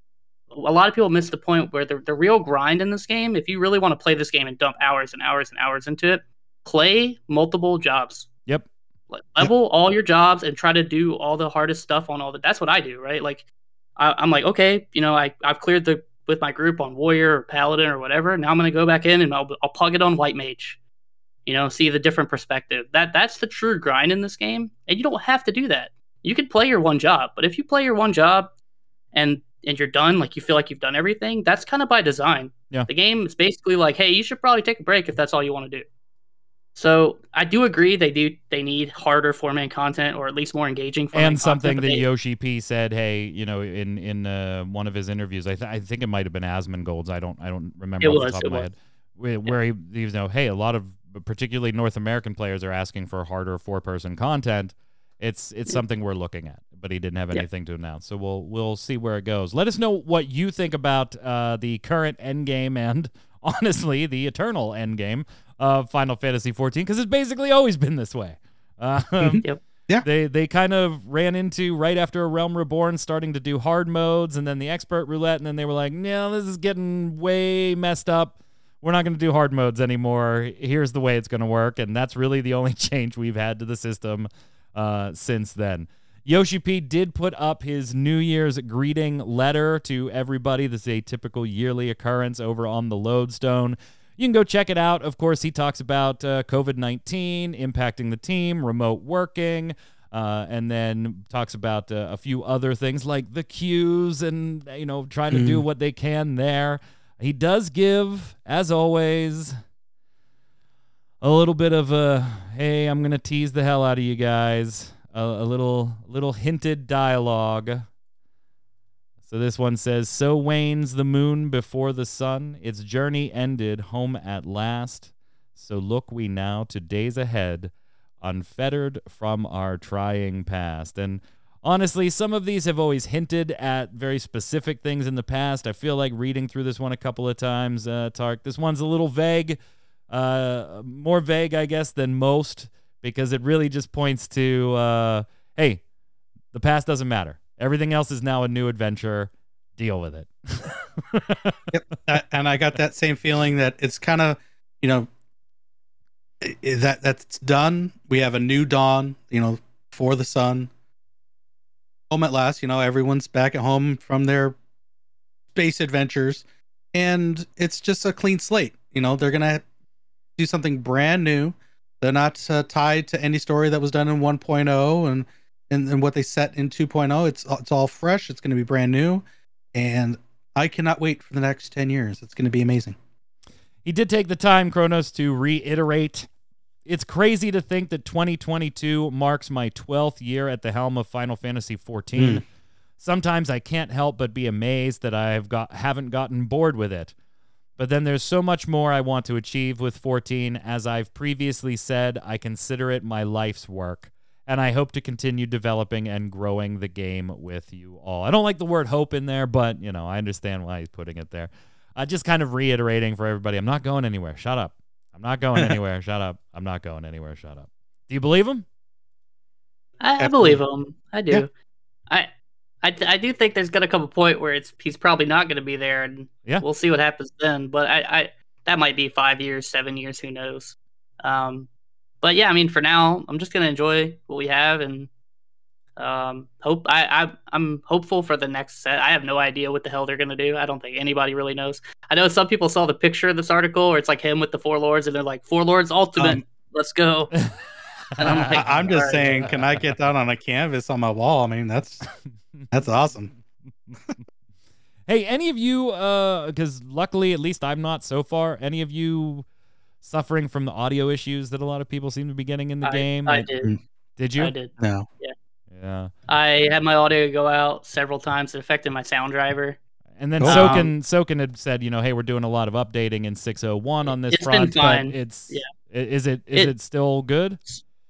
a lot of people miss the point where the, the real grind in this game, if you really want to play this game and dump hours and hours and hours into it, play multiple jobs. Yep. Level all your jobs and try to do all the hardest stuff on all the that's what I do, right? Like I, I'm like, okay, you know, I I've cleared the with my group on warrior or paladin or whatever. Now I'm gonna go back in and I'll I'll plug it on white mage. You know, see the different perspective. That that's the true grind in this game, and you don't have to do that. You could play your one job, but if you play your one job and and you're done, like you feel like you've done everything, that's kind of by design. Yeah. The game is basically like, hey, you should probably take a break if that's all you want to do. So I do agree they do they need harder four man content or at least more engaging and something that Yoshi P said, hey, you know, in in uh, one of his interviews, I, th- I think it might have been Asmongold's. I don't I don't remember It off was, the top of my was. head, where, where he, you know, hey, a lot of particularly North American players are asking for harder four person content. It's it's something we're looking at, but he didn't have Yeah. anything to announce. So we'll we'll see where it goes. Let us know what you think about uh, the current end game and honestly the eternal end game of Final Fantasy 14 because it's basically always been this way. Um, Yep. Yeah. They they kind of ran into right after a Realm Reborn starting to do hard modes and then the expert roulette and then they were like, no, this is getting way messed up. We're not going to do hard modes anymore. Here's the way it's going to work, and that's really the only change we've had to the system uh, since then. Yoshi P did put up his New Year's greeting letter to everybody. This is a typical yearly occurrence over on the Lodestone. You can go check it out. Of course, he talks about uh, COVID 19 impacting the team, remote working, uh, and then talks about uh, a few other things like the queues and, you know, trying to do what they can there. He does give, as always, a little bit of a hey, I'm gonna tease the hell out of you guys. A, a little little hinted dialogue. So this one says, "So wanes the moon before the sun. Its journey ended, home at last. So look we now to days ahead, unfettered from our trying past." And honestly, some of these have always hinted at very specific things in the past. I feel like reading through this one a couple of times, uh, Tark. This one's a little vague, uh, more vague, I guess, than most because it really just points to, uh, hey, the past doesn't matter. Everything else is now a new adventure. Deal with it. Uh, and I got that same feeling that it's kind of, you know, that that's done. We have a new dawn, you know, for the sun. Home at last, you know, everyone's back at home from their space adventures, and it's just a clean slate. You know, they're gonna do something brand new. They're not uh, tied to any story that was done in 1.0 and and, and what they set in 2.0. It's it's all fresh. It's going to be brand new, and I cannot wait for the next 10 years. It's going to be amazing. He did take the time, Kronos, to reiterate. It's crazy to think that 2022 marks my 12th year at the helm of Final Fantasy 14. Sometimes I can't help but be amazed that I've got haven't gotten bored with it. But then there's so much more I want to achieve with 14. As I've previously said, I consider it my life's work, and I hope to continue developing and growing the game with you all. I don't like the word hope in there, but you know, I understand why he's putting it there. Uh, just kind of reiterating for everybody, I'm not going anywhere. Shut up. I'm not going anywhere. Shut up. I'm not going anywhere. Shut up. Do you believe him? I, I believe him. I do. I, I I do think there's gonna come a point where it's he's probably not gonna be there, and Yeah. we'll see what happens then. But I, I that might be five years, seven years, who knows? Um, but yeah, I mean, for now, I'm just gonna enjoy what we have and um hope I, I I'm hopeful for the next set. I have no idea what the hell they're gonna do. I don't think anybody really knows. I know some people saw the picture of this article where it's like him with the four lords, and they're like four lords ultimate. Um, Let's go. And I'm like, I, I'm just saying, can I get that on a canvas on my wall? I mean, that's that's awesome. Hey, any of you, uh, because luckily, at least I'm not so far, any of you suffering from the audio issues that a lot of people seem to be getting in the I, game? I Like, did. Mm. Did you? I did. No. Yeah. Yeah. I had my audio go out several times. It affected my sound driver. And then Cool. Soken, um, Soken had said, you know, hey, we're doing a lot of updating in 601 on this It's been front, but fine. it's Yeah. is it is it, It- still good?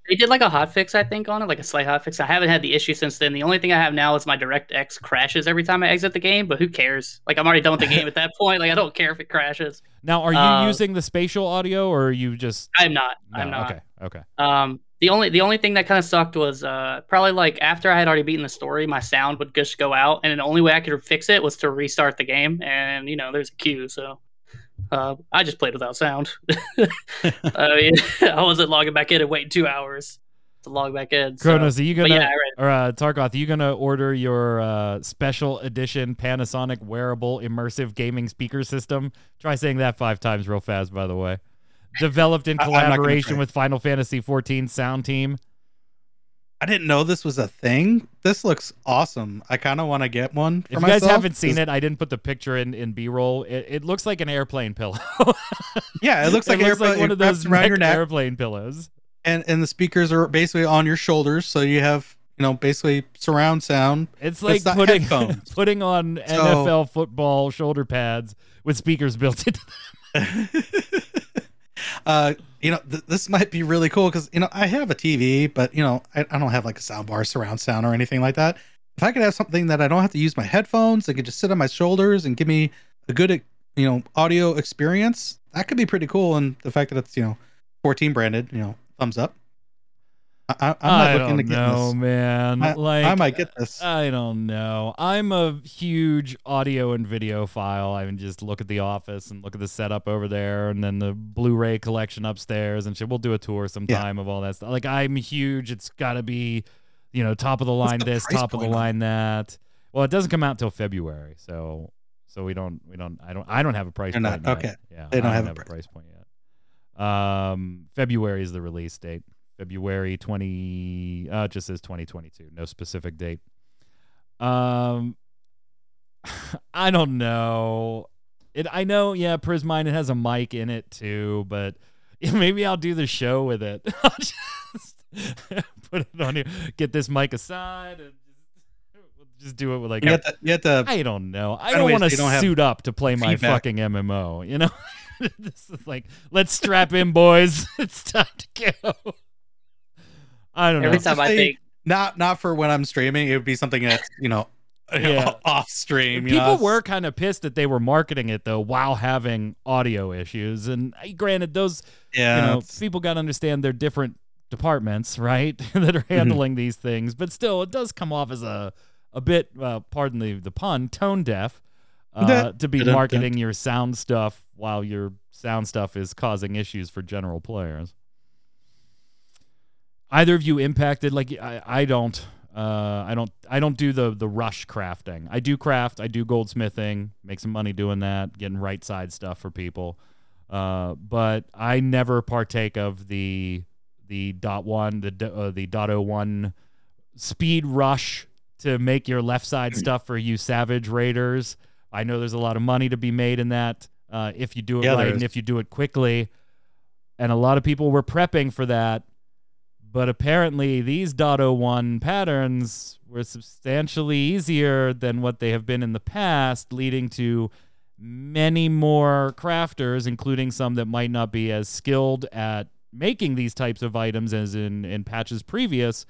They did like a hot fix, I think, on it, like a slight hot fix. I haven't had the issue since then. The only thing I have now is my DirectX crashes every time I exit the game, but who cares? Like I'm already done with the game at that point. Like I don't care if it crashes. Now, are you Uh, using the spatial audio or are you just I'm not. no, I'm not. Okay. Okay. Um, the only the only thing that kind of sucked was uh probably like after I had already beaten the story, my sound would just go out, and the only way I could fix it was to restart the game, and you know there's a queue, so uh, I just played without sound. I mean, I wasn't logging back in and waiting two hours. to log back in. So. Kronos, are you But gonna yeah, I read or uh, Tarkoth, are you gonna order your uh, special edition Panasonic wearable immersive gaming speaker system? Try saying that five times real fast, by the way. Developed in I- I'm not gonna collaboration with Final Fantasy XIV sound team. I didn't know this was a thing. This looks awesome. I kind of want to get one If you guys haven't seen it, I didn't put the picture in in B roll. It, it looks like an airplane pillow. Yeah, it looks like, it looks airplane- like one of those around your neck neck, airplane pillows. and and the speakers are basically on your shoulders, so you have you know basically surround sound. It's like it's putting headphones. putting on So- NFL football shoulder pads with speakers built into them. uh, you know, th- this might be really cool because you know I have a TV, but you know I, I don't have like a sound bar, surround sound, or anything like that. If I could have something that I don't have to use my headphones, that could just sit on my shoulders and give me a good you know audio experience, that could be pretty cool. And the fact that it's you know 14 branded, you know, thumbs up. I, I'm not I looking don't to get know, this. man. I, like I might get this. I don't know. I'm a huge audio and videophile. I can just look at the office and look at the setup over there, and then the Blu-ray collection upstairs and shit. We'll do a tour sometime of all that stuff. Like I'm huge. It's got to be, you know, top of the line this, top of the point on line that. Well, it doesn't come out till February, so so we don't we don't I don't I don't have a price You're point. not- yet. okay. Yeah, They don't I have a a price price point yet. Um, February is the release date. February 20 uh just says 2022 no specific date um i don't know it i know yeah prismine it has a mic in it too but maybe i'll do the show with it i'll just put it on here get this mic aside and just, just do it with like You have to, you have to I don't know. I don't want to suit up to play my feedback. fucking MMO. You know, this is like, let's strap in, boys. It's time to go. I don't Every know. time I Say- think not not for when I'm streaming. It would be something that's you know Yeah. off stream. You People know? were kind of pissed that they were marketing it though while having audio issues. And granted, those yeah. you know people got to understand their different departments, right, that are Mm-hmm. handling these things. But still, it does come off as a a bit, uh, pardon the the pun, tone deaf. Uh, to be marketing your sound stuff while your sound stuff is causing issues for general players. Either of you impacted? Like I, I don't. Uh, I don't. I don't do the the rush crafting. I do craft. I do goldsmithing. Make some money doing that. Getting right side stuff for people. Uh, but I never partake of the the dot one the uh, the dot oh one speed rush to make your left side stuff for you savage raiders. I know there's a lot of money to be made in that uh, if you do it Yeah, right and if you do it quickly. And a lot of people were prepping for that, but apparently these dot oh one patterns were substantially easier than what they have been in the past, leading to many more crafters, including some that might not be as skilled at making these types of items as in, in patches previous,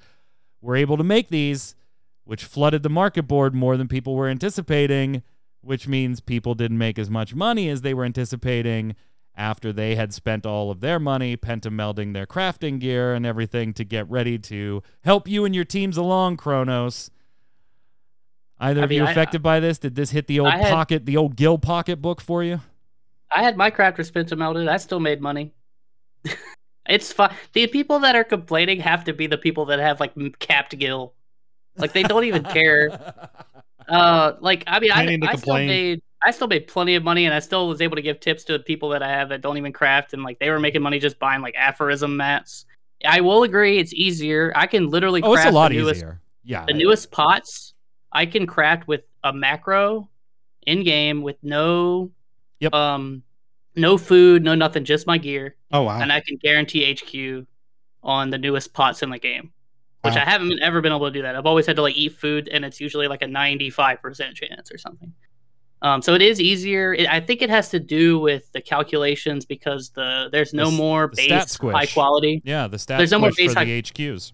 were able to make these, which flooded the market board more than people were anticipating, which means people didn't make as much money as they were anticipating after they had spent all of their money pentamelding their crafting gear and everything to get ready to help you and your teams along, Kronos. Either I of you mean, I- affected by this? Did this hit the old had- pocket, the old gil pocket book for you? I had my crafters spin to melted. I still made money. it's fine. The people that are complaining have to be the people that have like capped gill. Like they don't even care. Uh, like I mean, I, Complaining I still made I still made plenty of money, and I still was able to give tips to the people that I have that don't even craft, and like they were making money just buying like aphorism mats. I will agree, it's easier. I can literally oh, craft it's a lot the newest, easier. Yeah. the newest pots. I can craft with a macro in game with no, Yep. um, no food, no nothing, just my gear, Oh wow. and I can guarantee HQ on the newest pots in the game which I haven't ever been able to do that. I've always had to like eat food, and it's usually like a ninety-five percent chance or something. Um, so it is easier. It, I think it has to do with the calculations because the there's no The more the base high quality. yeah, the stats There's no more base the HQs.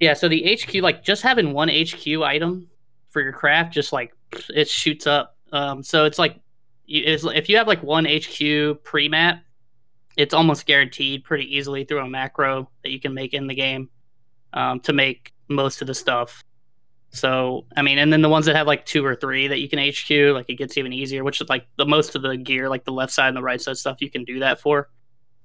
Yeah, so the HQ like just having one HQ item for your craft just like it shoots up. Um, so it's like it's, if you have like one HQ pre-map, it's almost guaranteed pretty easily through a macro that you can make in the game um, to make most of the stuff. So I mean, and then the ones that have like two or three that you can HQ, like it gets even easier. Which is like the most of the gear, like the left side and the right side stuff, you can do that for.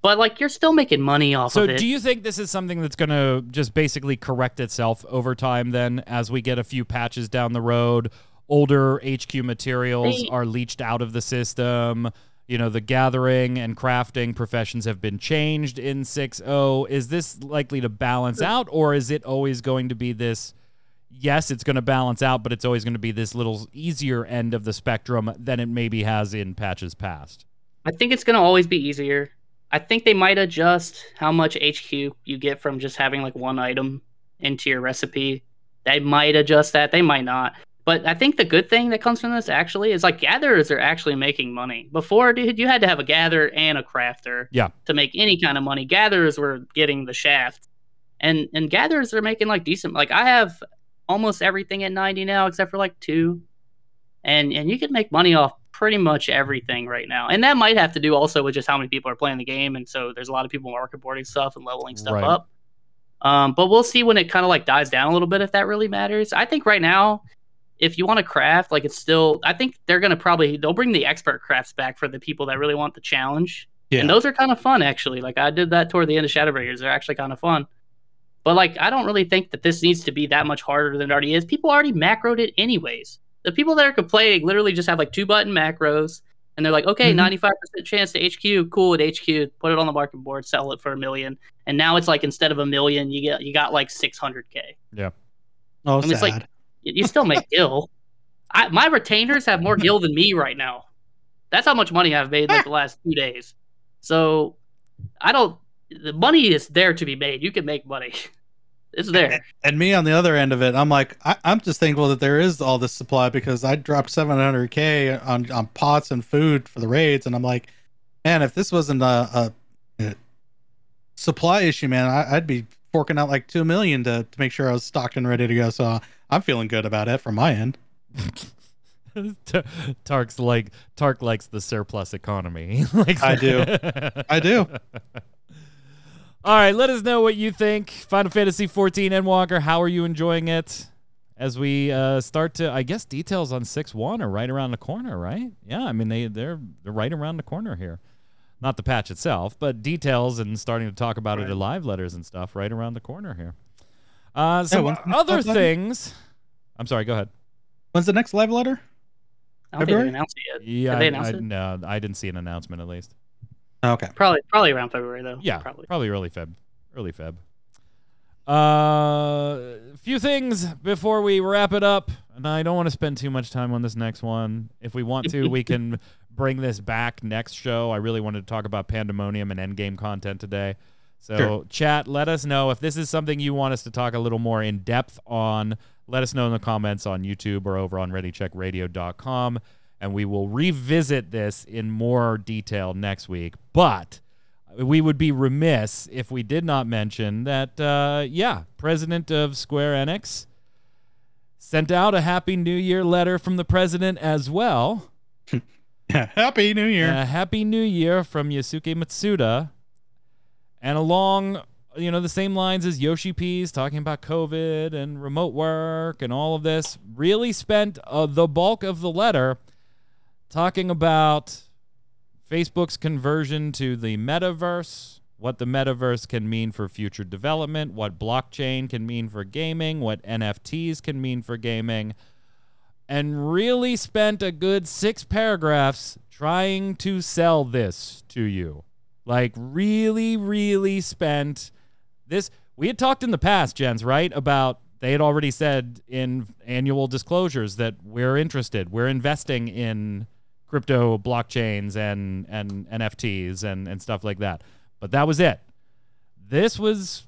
but like you're still making money off So of it. do you think this is something that's going to just basically correct itself over time then as we get a few patches down the road, older HQ materials are leached out of the system, you know, the gathering and crafting professions have been changed in 6.0. Is this likely to balance out or is it always going to be this yes, it's going to balance out, but it's always going to be this little easier end of the spectrum than it maybe has in patches past? I think it's gonna always be easier. I think they might adjust how much HQ you get from just having like one item into your recipe. They might adjust that. They might not. But I think the good thing that comes from this actually is like gatherers are actually making money. Before, dude, you had to have a gatherer and a crafter. Yeah. To make any kind of money, gatherers were getting the shaft, and and gatherers are making like decent. Like I have almost everything at ninety now except for like two, and and you can make money off pretty much everything right now. And that might have to do also with just how many people are playing the game, and so there's a lot of people market boarding stuff and leveling stuff Right. up. Um, but we'll see when it kind of like dies down a little bit if that really matters. I think right now, if you want to craft, like it's still, I think they're gonna probably they'll bring the expert crafts back for the people that really want the challenge. Yeah. And those are kind of fun actually. Like I did that toward the end of Shadowbringers. They're actually kind of fun. But like I don't really think that this needs to be that much harder than it already is. People already macroed it anyways. The people that are complaining literally just have like two button macros and they're like, okay, Mhm. 95% chance to HQ, cool at HQ, put it on the market board, sell it for a million. And now it's like instead of a million, you get you got like 600k. Yeah. Oh, I mean, it's like- sad. You you still make gil. I, my retainers have more gil than me right now. That's how much money I've made like the last two days. So I don't. The money is there to be made. You can make money. It's there. and me on the other end of it, I'm like, I, I'm just thankful that there is all this supply because I dropped 700k on on pots and food for the raids, and I'm like, man, if this wasn't a, a, a supply issue, man, I, I'd be forking out like two million to to make sure I was stocked and ready to go. So I'm feeling good about it from my end. T- Tark's like Tark likes the surplus economy. I do. I do. All right, let us know what you think. Final Fantasy 14 Endwalker, how are you enjoying it? As we uh, start to, I guess details on six one are right around the corner, right? Yeah, I mean they they're they're right around the corner here. Not the patch itself, but details and starting to talk about it Right. in live letters and stuff right around the corner here. Uh, some when's the other live letter? things. I'm sorry. Go ahead. When's the next live letter? I don't think they announced it yet. Yeah, Have they I, announced I- it? no, I didn't see an announcement at least. Okay. Probably probably around February though. Yeah, probably. probably early Feb. Early Feb. Uh, a few things before we wrap it up, and I don't want to spend too much time on this next one. If we want to, we can bring this back next show. I really wanted to talk about Pandaemonium and Endgame content today. So, Sure. chat, let us know if this is something you want us to talk a little more in depth on. Let us know in the comments on YouTube or over on ReadyCheckRadio.com, and we will revisit this in more detail next week. But we would be remiss if we did not mention that, uh, yeah, president of Square Enix sent out a Happy New Year letter from the president as well. Happy New Year. A Happy New Year from Yosuke Matsuda. And along, you know, the same lines as Yoshi P's talking about COVID and remote work and all of this, really spent uh, the bulk of the letter talking about Facebook's conversion to the metaverse, what the metaverse can mean for future development, what blockchain can mean for gaming, what NFTs can mean for gaming, and really spent a good six paragraphs trying to sell this to you. Like, really, really spent this. We had talked in the past, Jens, right? About they had already said in annual disclosures that we're interested, we're investing in crypto blockchains and and NFTs and and stuff like that. But that was it. This was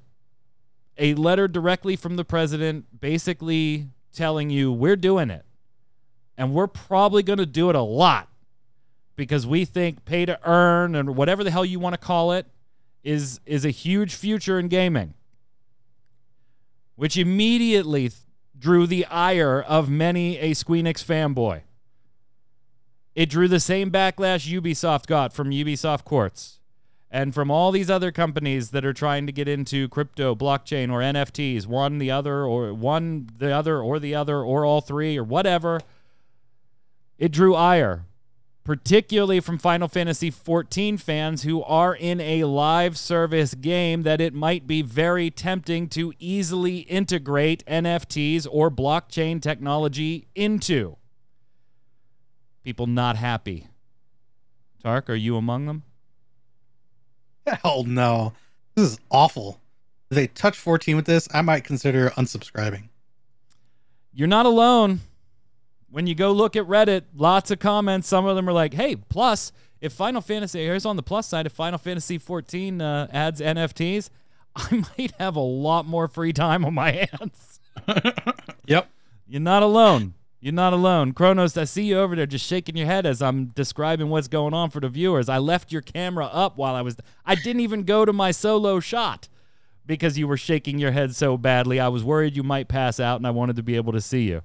a letter directly from the president basically telling you we're doing it. And we're probably going to do it a lot because we think pay to earn and whatever the hell you want to call it is is a huge future in gaming. Which immediately drew the ire of many a Squeenix fanboy. It drew the same backlash Ubisoft got from Ubisoft Quartz and from all these other companies that are trying to get into crypto, blockchain, or NFTs, one, the other, or one, the other, or the other, or all three, or whatever. It drew ire, particularly from Final Fantasy XIV fans who are in a live service game, that it might be very tempting to easily integrate NFTs or blockchain technology into. People not happy. Tark, are you among them? Hell no. This is awful. If they touch 14 with this, I might consider unsubscribing. You're not alone. When you go look at Reddit, lots of comments. Some of them are like, hey, plus, if Final Fantasy, here's on the plus side, if Final Fantasy 14 uh, adds NFTs, I might have a lot more free time on my hands. Yep. You're not alone. You're not alone. Kronos, I see you over there just shaking your head as I'm describing what's going on for the viewers. I left your camera up while I was I didn't even go to my solo shot because you were shaking your head so badly. I was worried you might pass out and I wanted to be able to see you.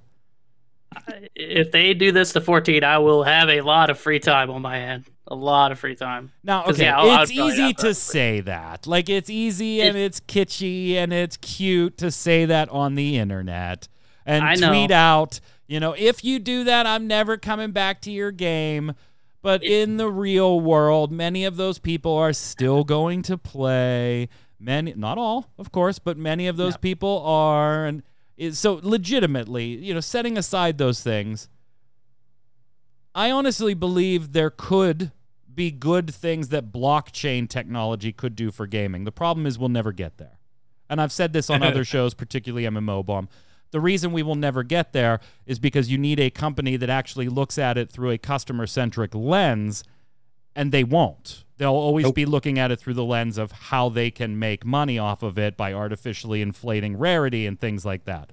Uh, if they do this to 14, I will have a lot of free time on my hand. A lot of free time. Now, okay, yeah, it's easy to say that. Like it's easy and it's kitschy and it's cute to say that on the internet and tweet out, you know, if you do that, I'm never coming back to your game. But in the real world, many of those people are still going to play. Many, not all, of course, but many of those Yeah. people are, and is so legitimately, you know, setting aside those things. I honestly believe there could be good things that blockchain technology could do for gaming. The problem is we'll never get there. And I've said this on other shows, particularly MMO Bomb. The reason we will never get there is because you need a company that actually looks at it through a customer centric lens, and they won't. They'll always Nope. be looking at it through the lens of how they can make money off of it by artificially inflating rarity and things like that.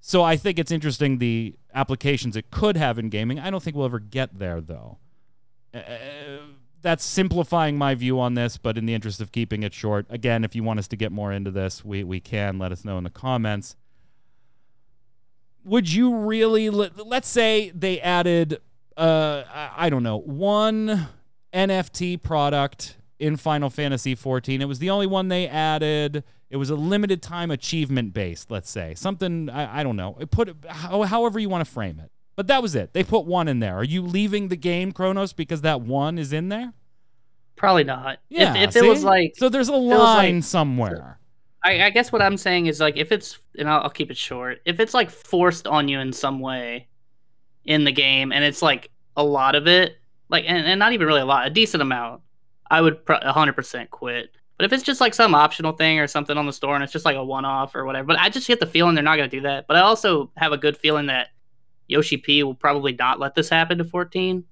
So I think it's interesting the applications it could have in gaming. I don't think we'll ever get there though. Uh, that's simplifying my view on this, but in the interest of keeping it short, again, if you want us to get more into this, we, we can let us know in the comments. Would you really let, let's say they added uh I, don't know, one NFT product in Final Fantasy 14. It was the only one they added. It was a limited time achievement based, let's say. Something I, I don't know. It put how, however you want to frame it. But that was it. They put one in there. Are you leaving the game, Kronos because that one is in there? Probably not. Yeah. if, if it was like, so, there's a was like- line somewhere. I, I guess what I'm saying is like, if it's, and I'll, I'll keep it short. If it's like forced on you in some way in the game, and it's like a lot of it, like, and, and not even really a lot, a decent amount, I would pro- 100% quit. But if it's just like some optional thing or something on the store, and it's just like a one-off or whatever, but I just get the feeling they're not going to do that. But I also have a good feeling that Yoshi P will probably not let this happen to 14.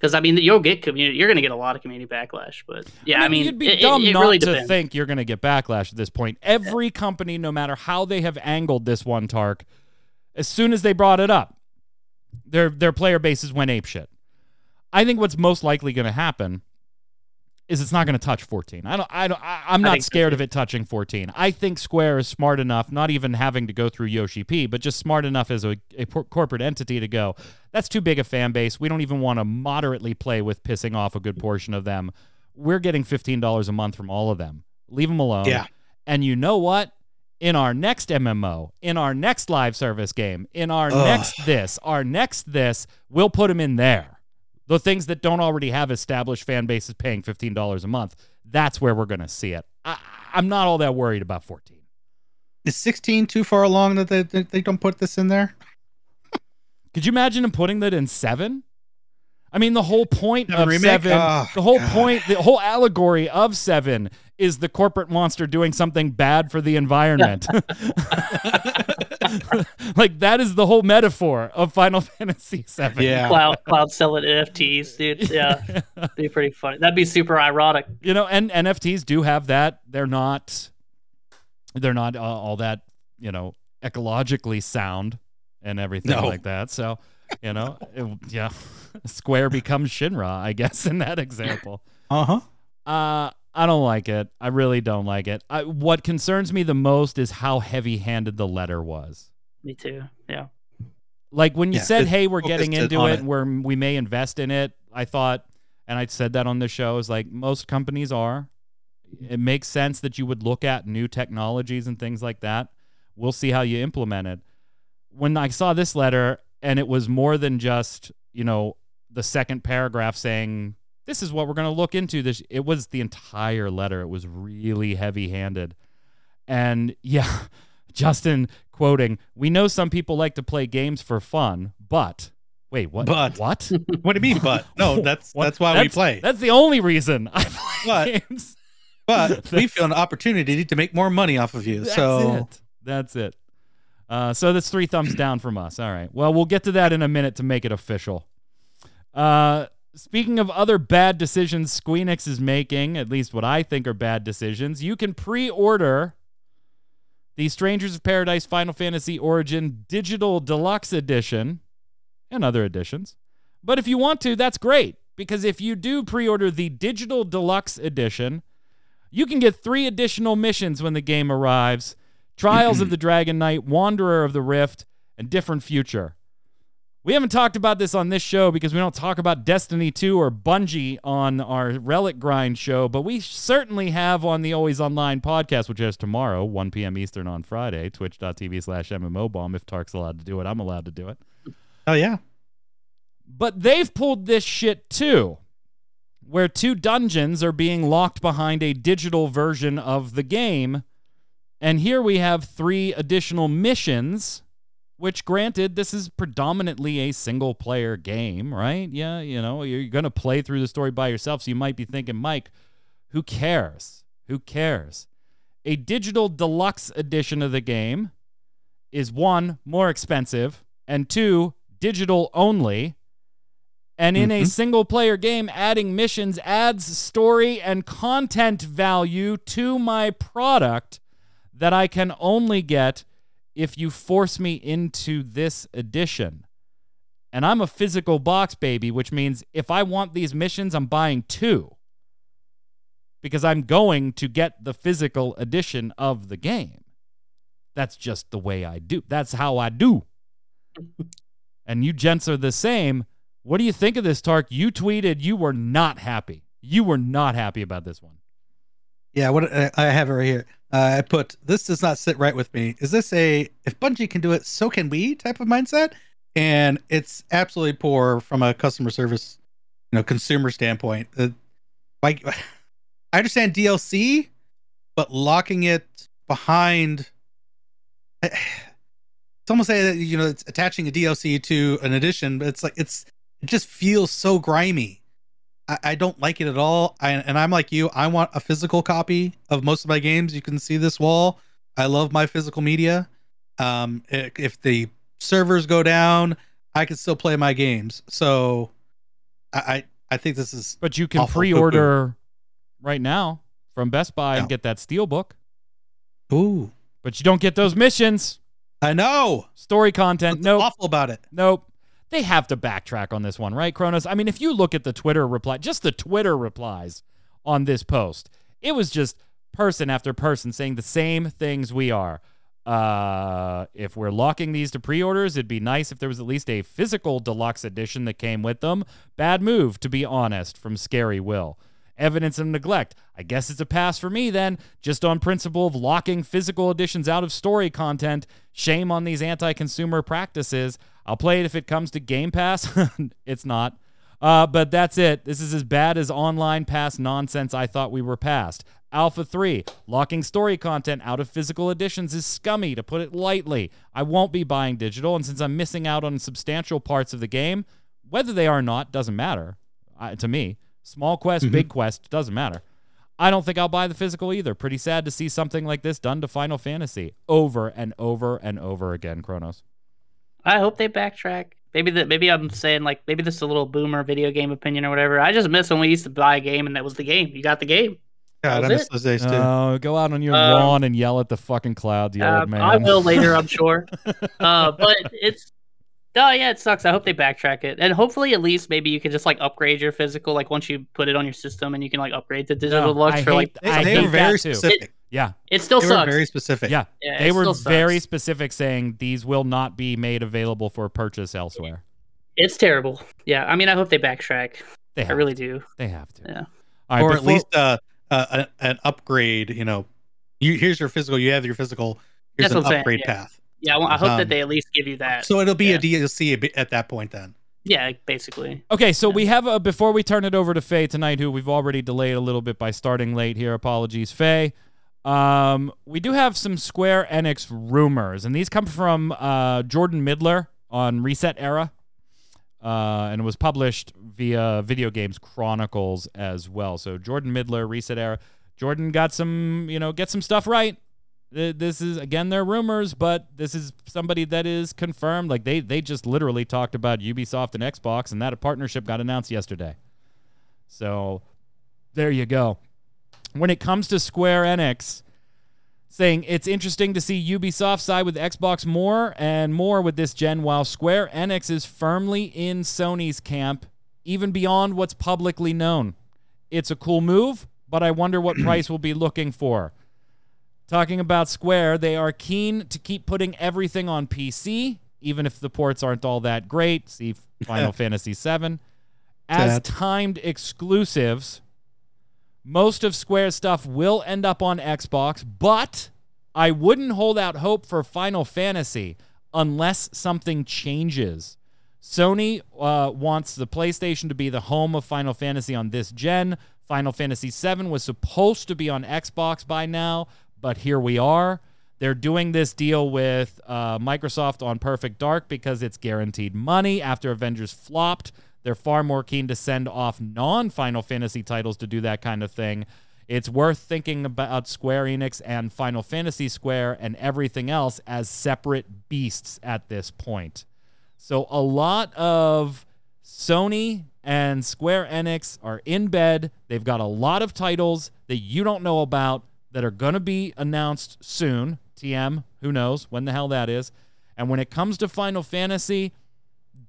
Because I mean, you'll get community. You're going to get a lot of community backlash, but yeah, I mean, you'd be it, it- dumb it not really to depends. think you're going to get backlash at this point. Every company, no matter how they have angled this one, Tark, as soon as they brought it up, their their player bases went apeshit. I think what's most likely going to happen is it's not going to touch 14. I don't. I don't. I, I'm not so, scared of it touching 14. I think Square is smart enough, not even having to go through Yoshi P, but just smart enough as a, a por- corporate entity to go. That's too big a fan base. We don't even want to moderately play with pissing off a good portion of them. We're getting $15 a month from all of them. Leave them alone. Yeah. And you know what? In our next MMO, in our next live service game, in our Ugh. next this, our next this, we'll put them in there. The things that don't already have established fan bases paying $15 a month, that's where we're going to see it. I, I'm not all that worried about 14. Is 16 too far along that they, that they don't put this in there? Could you imagine them putting that in seven? I mean, the whole point Seven of remake? seven, Oh, the whole God. point, the whole allegory of seven is the corporate monster doing something bad for the environment. like that is the whole metaphor of Final Fantasy seven. Yeah. Cloud Cloud selling NFTs, dude. Yeah, that'd be pretty funny. That'd be super ironic. you know, and NFTs do have that. They're not, they're not uh, all that, you know, ecologically sound and everything No. like that. So, you know, it- yeah, Square becomes Shinra, I guess, in that example. Uh huh. Uh, I don't like it. I really don't like it. I, what concerns me the most is how heavy-handed the letter was. Me too. Yeah. Like when you Yeah, said, "Hey, we're getting into it, it. and we're we may invest in it," I thought, and I said that on the show, is like most companies are. It makes sense that you would look at new technologies and things like that. We'll see how you implement it. When I saw this letter, and it was more than just you know the second paragraph saying this is what we're going to look into this it was the entire letter it was really heavy-handed and yeah justin quoting we know some people like to play games for fun but wait what But. what What do you mean? But no, that's that's why we play. that's the only reason i play But- games But we feel an opportunity to make more money off of you. That's so it. That's it. Uh, so that's three thumbs down from us. All right. Well, we'll get to that in a minute to make it official. Uh, speaking of other bad decisions Squeenix is making, at least what I think are bad decisions, you can pre-order the Strangers of Paradise Final Fantasy Origin Digital Deluxe Edition and other editions. But if you want to, that's great because if you do pre-order the Digital Deluxe Edition, you can get three additional missions when the game arrives Trials of the Dragon Knight, Wanderer of the Rift, and Different Future. We haven't talked about this on this show because we don't talk about Destiny 2 or Bungie on our Relic Grind show, but we certainly have on the Always Online podcast, which is tomorrow, 1 p.m. Eastern on Friday, twitch.tv slash MMO bomb. If Tark's allowed to do it, I'm allowed to do it. oh yeah. But they've pulled this shit too, where two dungeons are being locked behind a digital version of the game. And here we have three additional missions, which, granted, this is predominantly a single player game, right? Yeah, you know, you're going to play through the story by yourself. So you might be thinking, Mike, who cares? Who cares? A digital deluxe edition of the game is one, more expensive, and two, digital only. And in a Mhm. single player game, adding missions adds story and content value to my product that I can only get if you force me into this edition. And I'm a physical box baby, which means if I want these missions, I'm buying two because I'm going to get the physical edition of the game. That's just the way I do. That's how I do. and you gents are the same. What do you think of this, Tark? You tweeted you were not happy. You were not happy about this one. Yeah, what I I have it right here. Uh, I put this does not sit right with me. Is this a if Bungie can do it, so can we type of mindset? And it's absolutely poor from a customer service, you know, consumer standpoint. Uh, like, I understand DLC, but locking it behind. It's almost say that you know it's attaching a DLC to an edition, but it's like it's it just feels so grimy. I, I don't like it at all. I, and I'm like you. I want a physical copy of most of my games. You can see this wall. I love my physical media. Um, if the servers go down, I can still play my games. So, I I, I think this is But you can pre-order right now from Best Buy and No. get that Steelbook. ooh. But you don't get those missions. I know. Story content. What's Nope. awful about it? Nope. They have to backtrack on this one, right, Kronos? I mean, if you look at the Twitter reply, just the Twitter replies on this post, it was just person after person saying the same things we are. Uh, if we're locking these to pre-orders, it'd be nice if there was at least a physical deluxe edition that came with them. Bad move, to be honest, from Scary Will. Evidence of neglect. I guess it's a pass for me then, just on principle of locking physical editions out of story content. Shame on these anti-consumer practices. I'll play it if it comes to Game Pass. it's not. Uh, but that's it. This is as bad as online pass nonsense I thought we were past. Alpha 3, locking story content out of physical editions is scummy, to put it lightly. I won't be buying digital, and since I'm missing out on substantial parts of the game, whether they are or not doesn't matter uh, to me. Small quest, Mhm. big quest, doesn't matter. I don't think I'll buy the physical either. Pretty sad to see something like this done to Final Fantasy over and over and over again, Kronos. I hope they backtrack. Maybe that. Maybe I'm saying like maybe this is a little boomer video game opinion or whatever. I just miss when we used to buy a game and that was the game. You got the game. God, That I miss it. those days too. Oh, go out on your Um, lawn and yell at the fucking clouds, you old Um, man. I will later, I'm sure. uh, but it's oh yeah, it sucks. I hope they backtrack it, and hopefully at least maybe you can just like upgrade your physical, like once you put it on your system, and you can like upgrade the digital No, deluxe I for like. they I they hate were very that too. Specific. Yeah, It still They were sucks. very specific. yeah. yeah, They were still sucks. very specific, saying these will not be made available for purchase elsewhere. It's terrible. Yeah, I mean, I hope they backtrack. They I have really to. do. They have to. Yeah. All right, or at least uh, uh, an upgrade. You know, you here's your physical. You have your physical. Here's That's an what saying, upgrade yeah. path. Yeah, I, I hope Um, that they at least give you that. So it'll be Yeah. a DLC at that point then. Yeah, basically. Okay, so Yeah. we have a before we turn it over to Faye tonight, who we've already delayed a little bit by starting late here. Apologies, Faye. Um, we do have some Square Enix rumors, and these come from uh, Jordan Middler on Reset Era, uh, and it was published via Video Games Chronicles as well. So Jordan Middler, Reset Era. Jordan got some, you know, get some stuff right. This is again they're rumors, but this is somebody that is confirmed. Like they they just literally talked about Ubisoft and Xbox, and that a partnership got announced yesterday. So there you go. When it comes to Square Enix, saying it's interesting to see Ubisoft side with Xbox more and more with this gen, while Square Enix is firmly in Sony's camp, even beyond what's publicly known. It's a cool move, but I wonder what price we'll be looking for. Talking about Square, they are keen to keep putting everything on PC, even if the ports aren't all that great. See Final Fantasy VII. As timed exclusives, most of Square's stuff will end up on Xbox, but I wouldn't hold out hope for Final Fantasy unless something changes. Sony uh, wants the PlayStation to be the home of Final Fantasy on this gen. Final Fantasy VII was supposed to be on Xbox by now, but here we are. They're doing this deal with uh, Microsoft on Perfect Dark because it's guaranteed money after Avengers flopped. They're far more keen to send off non Final Fantasy titles to do that kind of thing. It's worth thinking about Square Enix and Final Fantasy Square and everything else as separate beasts at this point. So a lot of Sony and Square Enix are in bed. They've got a lot of titles that you don't know about that are going to be announced soon. TM, who knows when the hell that is. And when it comes to Final Fantasy,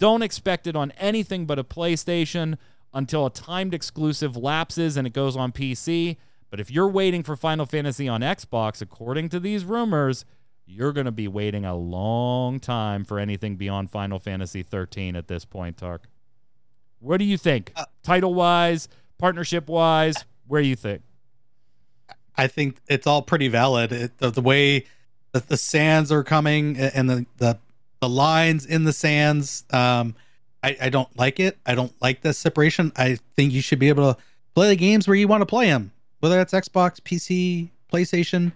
don't expect it on anything but a PlayStation until a timed exclusive lapses and it goes on PC. But if you're waiting for Final Fantasy on Xbox, according to these rumors, you're going to be waiting a long time for anything beyond Final Fantasy 13 at this point, Tark. What do you think? Uh, Title wise, partnership wise, where do you think? I think it's all pretty valid. It, the, the way that the sands are coming and the the, the lines in the sands, um, I, I don't like it. I don't like the separation. I think you should be able to play the games where you want to play them, whether that's Xbox, PC, PlayStation.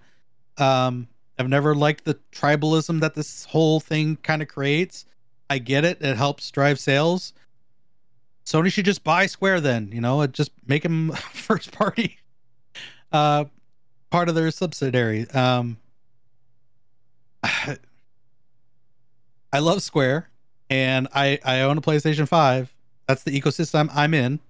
Um, I've never liked the tribalism that this whole thing kind of creates. I get it; it helps drive sales. Sony should just buy Square then, you know, just make them first party. Uh, part of their subsidiary. Um, I love Square, and I I own a PlayStation Five. That's the ecosystem I'm in,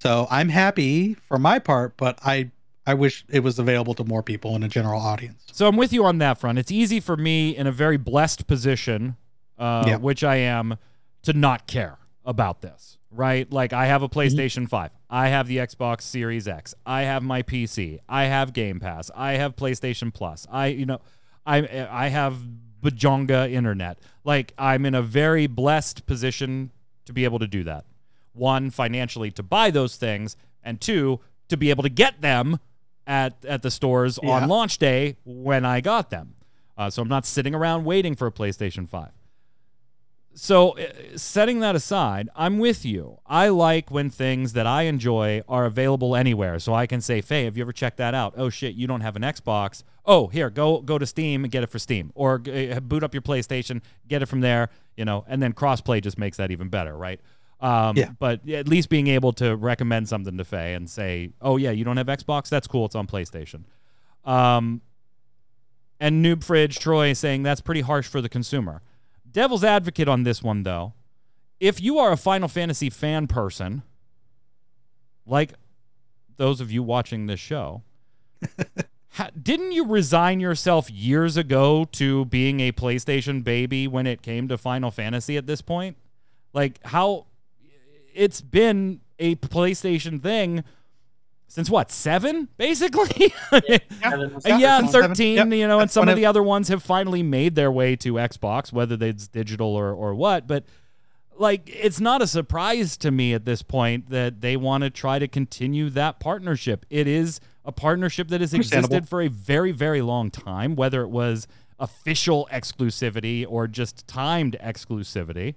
so I'm happy for my part. But I I wish it was available to more people in a general audience. So I'm with you on that front. It's easy for me in a very blessed position, uh, Yeah. which I am, to not care about this, right? Like I have a PlayStation 5. I have the Xbox Series X. I have my PC. I have Game Pass. I have PlayStation Plus. I, you know, I I have bajonga internet. Like I'm in a very blessed position to be able to do that. One, financially to buy those things, and two, to be able to get them at at the stores Yeah. on launch day when I got them. Uh, so I'm not sitting around waiting for a PlayStation 5. So, uh, setting that aside, I'm with you. I like when things that I enjoy are available anywhere. So I can say, Faye, have you ever checked that out? Oh shit, you don't have an Xbox. Oh, here, go go to Steam and get it for Steam, or uh, boot up your PlayStation, get it from there. You know, and then crossplay just makes that even better, right? Um, Yeah. But at least being able to recommend something to Faye and say, oh yeah, you don't have Xbox? That's cool. It's on PlayStation. Um, and Noob Fridge Troy saying that's pretty harsh for the consumer. Devil's advocate on this one, though. If you are a Final Fantasy fan person, like those of you watching this show, didn't you resign yourself years ago to being a PlayStation baby when it came to Final Fantasy at this point? Like, how it's been a PlayStation thing since what, seven, basically? Seven. Uh, yeah, 13, Yep. you know, and some of the other ones have finally made their way to Xbox, whether it's digital or, or what. But, like, it's not a surprise to me at this point that they want to try to continue that partnership. It is a partnership that has existed for a very, very long time, whether it was official exclusivity or just timed exclusivity.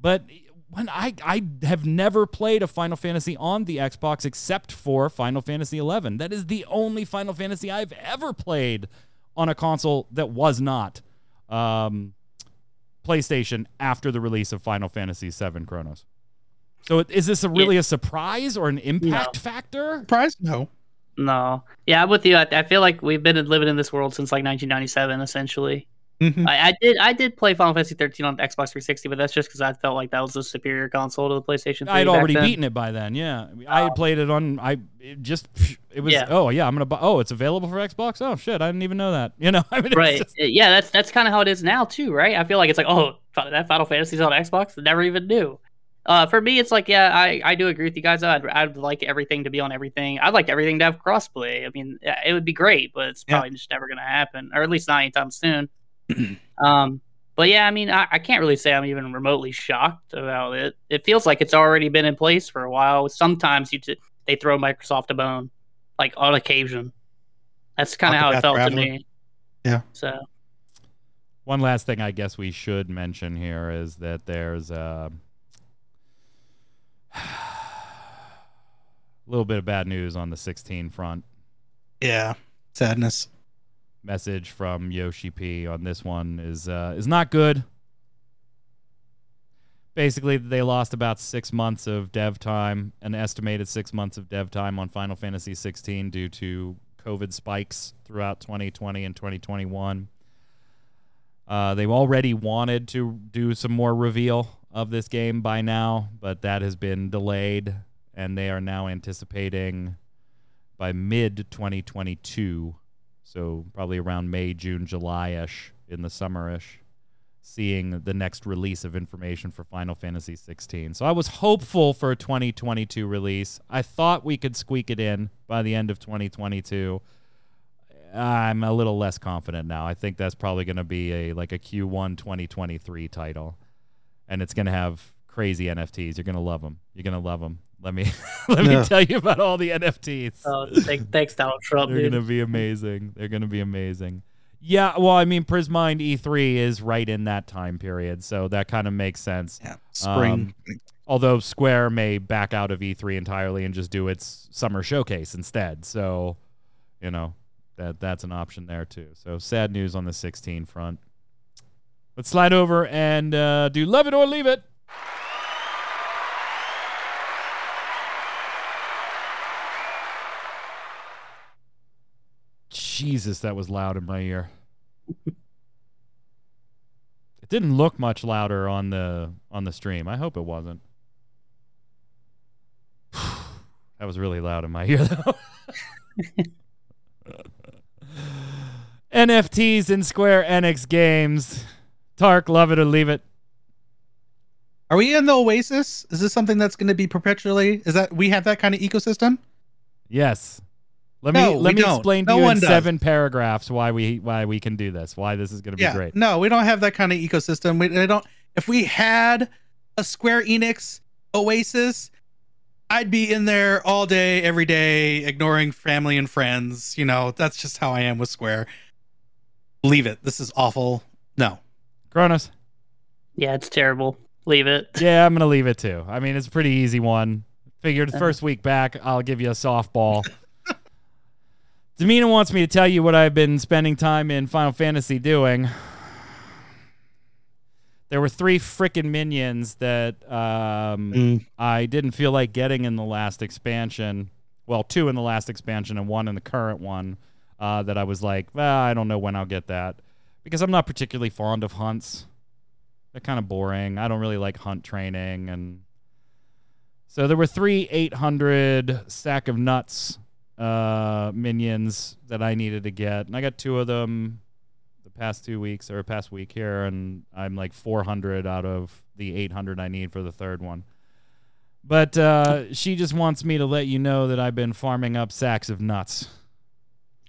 But when I I have never played a Final Fantasy on the Xbox except for Final Fantasy 11. That is the only Final Fantasy I've ever played on a console that was not um, PlayStation after the release of Final Fantasy VII Kronos. So is this a really a surprise or an impact No. factor? Surprise? No. No. Yeah, I'm with you. I, I feel like we've been living in this world since like 1997, essentially. Mhm. I, I did I did play Final Fantasy 13 on Xbox 360, but that's just because I felt like that was a superior console to the PlayStation 3. I had already then. beaten it by then. Yeah, I had played it on. I it just it was. Yeah. Oh yeah, I'm gonna buy. Oh, it's available for Xbox. Oh shit, I didn't even know that. You know, I mean, Right. just- Yeah, that's that's kind of how it is now too, right? I feel like it's like, oh, that Final Fantasy's on Xbox. I never even knew. Uh, for me, it's like, yeah, I, I do agree with you guys. I'd, I'd like everything to be on everything. I'd like everything to have crossplay. I mean, it would be great, but it's Yeah. probably just never going to happen, or at least not anytime soon. um, but yeah, I mean, I, I can't really say I'm even remotely shocked about it. It feels like it's already been in place for a while. Sometimes you t- they throw Microsoft a bone, like on occasion. That's kind of how it felt to me. Yeah. So One last thing I guess we should mention here is that there's uh, a little bit of bad news on the 16 front. Yeah. Sadness. Message from Yoshi P on this one is uh, is not good. Basically, they lost about six months of dev time, an estimated six months of dev time on Final Fantasy 16 due to COVID spikes throughout 2020 and 2021. Uh, they've already wanted to do some more reveal of this game by now, but that has been delayed, and they are now anticipating by mid 2022, so probably around May, June, July ish, in the summer ish, seeing the next release of information for Final Fantasy 16. So I was hopeful for a 2022 release. I thought we could squeak it in by the end of 2022. I'm a little less confident now. I think that's probably going to be a like a Q1 2023 title, and it's going to have crazy NFTs. You're going to love them. You're going to love them. Let me let me tell you about all the NFTs. uh, thank, thanks, Donald Trump, They're dude. gonna be amazing. They're gonna be amazing. Yeah, well, I mean, Prismind E3 is right in that time period, so that kind of makes sense. Yeah. Spring. Although Square may back out of E3 entirely and just do its summer showcase instead, so you know that that's an option there too. So sad news on the 16 front. Let's slide over and uh, do love it or leave it. Jesus, that was loud in my ear. it didn't look much louder on the on the stream. I hope it wasn't. that was really loud in my ear though. NFTs in Square Enix games. Tark, love it or leave it. Are we in the Oasis? Is this something that's going to be perpetually? Is that we have that kind of ecosystem? Yes. Let No, me let me don't. explain to No you in one does. seven paragraphs why we why we can do this. Why this is going to be yeah. great. No, we don't have that kind of ecosystem. We I don't. If we had a Square Enix Oasis, I'd be in there all day, every day, ignoring family and friends. You know, that's just how I am with Square. Leave it. This is awful. No. Kronos. Yeah, it's terrible. Leave it. Yeah, I'm gonna leave it too. I mean, it's a pretty easy one. Figured Uh-huh. first week back, I'll give you a softball. Demina wants me to tell you what I've been spending time in Final Fantasy doing. There were three freaking minions that um, Mm. I didn't feel like getting in the last expansion. Well, two in the last expansion and one in the current one. Uh, that I was like, well, I don't know when I'll get that because I'm not particularly fond of hunts. They're kind of boring. I don't really like hunt training, and so there were three 800 sack of nuts uh, minions that I needed to get, and I got two of them the past two weeks or past week here, and I'm like 400 out of the 800 I need for the third one. But uh, she just wants me to let you know that I've been farming up sacks of nuts.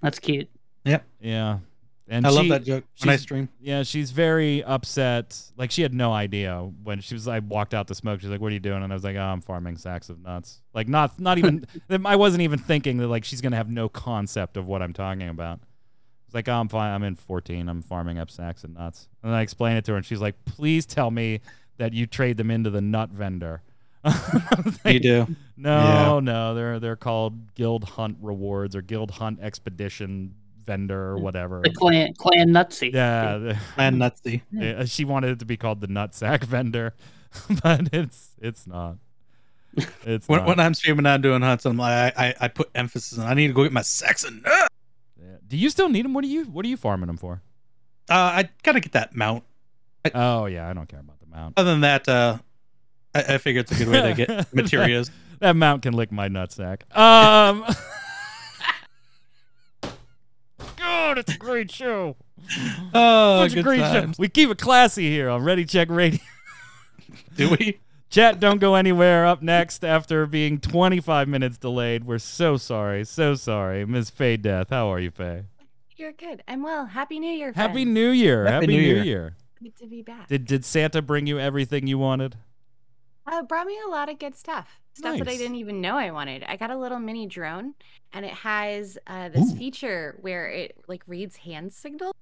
That's cute. Yep. Yeah, and I love that joke when I stream. yeah, she's very upset. Like she had no idea when she was. I walked out to smoke. She's like, "What are you doing?" And I was like, "Oh, I'm farming sacks of nuts." Like not, not even. I wasn't even thinking that like she's gonna have no concept of what I'm talking about. It's like, "Oh, I'm fine. I'm in 14. I'm farming up sacks of nuts." And I explain it to her, and she's like, "Please tell me that you trade them into the nut vendor. You do. No, no, they're they're called Guild Hunt rewards or Guild Hunt Expedition vendor or whatever. The clan clan nutsy. Yeah, the- Man, nutsy. yeah, she wanted it to be called the nutsack vendor, but it's it's not. It's When, not. when I'm streaming out doing hunts, I'm like, I, I, I put emphasis on I need to go get my Saxon. nut. Yeah. Do you still need them? What are you What are you farming them for? Uh, I gotta get that mount. Oh yeah, I don't care about the mount. Other than that, uh, I, I figure it's a good way to get materials. That mount can lick my nutsack. Um. God, it's a great show. Oh, Such a good great show. We keep it classy here on Ready Check Radio. Do we? Chat, don't go anywhere. Up next, after being 25 minutes delayed, we're so sorry, so sorry. Miss Faye Death, how are you, Faye? You're good. I'm well. Happy New Year. Happy. New Year. Happy Happy, New New, Year. Year. Good to be back. Did did Santa bring you everything you wanted? Uh, brought me a lot of good stuff. Stuff that I didn't even know I wanted. I got a little mini drone, and it has uh, this Ooh. feature where it like reads hand signals.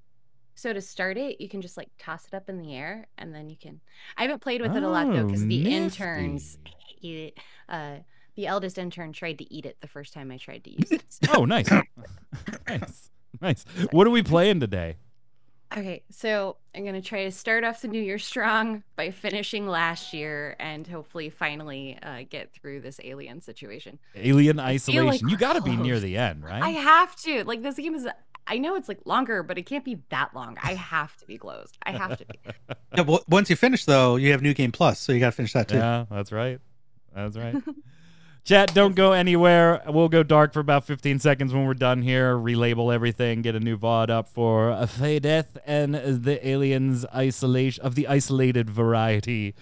So to start it, you can just like toss it up in the air, and then you can. I haven't played with it a lot though, because Oh, the nifty. interns eat it. Uh, the eldest intern tried to eat it the first time I tried to use it. so- Oh, nice. nice. Nice. What are we playing today? Okay, so I'm gonna try to start off the new year strong by finishing last year and hopefully finally uh, get through this alien situation. Alien feel like Isolation. you got to be near the end, right? I have to. Like this game is. I know it's like longer, but it can't be that long. I have to be closed. I have to be. Yeah, well, once you finish though, you have New Game Plus, so you gotta finish that too. Yeah, that's right. That's right. Chat, don't go anywhere. We'll go dark for about 15 seconds when we're done here. Relabel everything, get a new VOD up for Death and the aliens isolation of the isolated variety.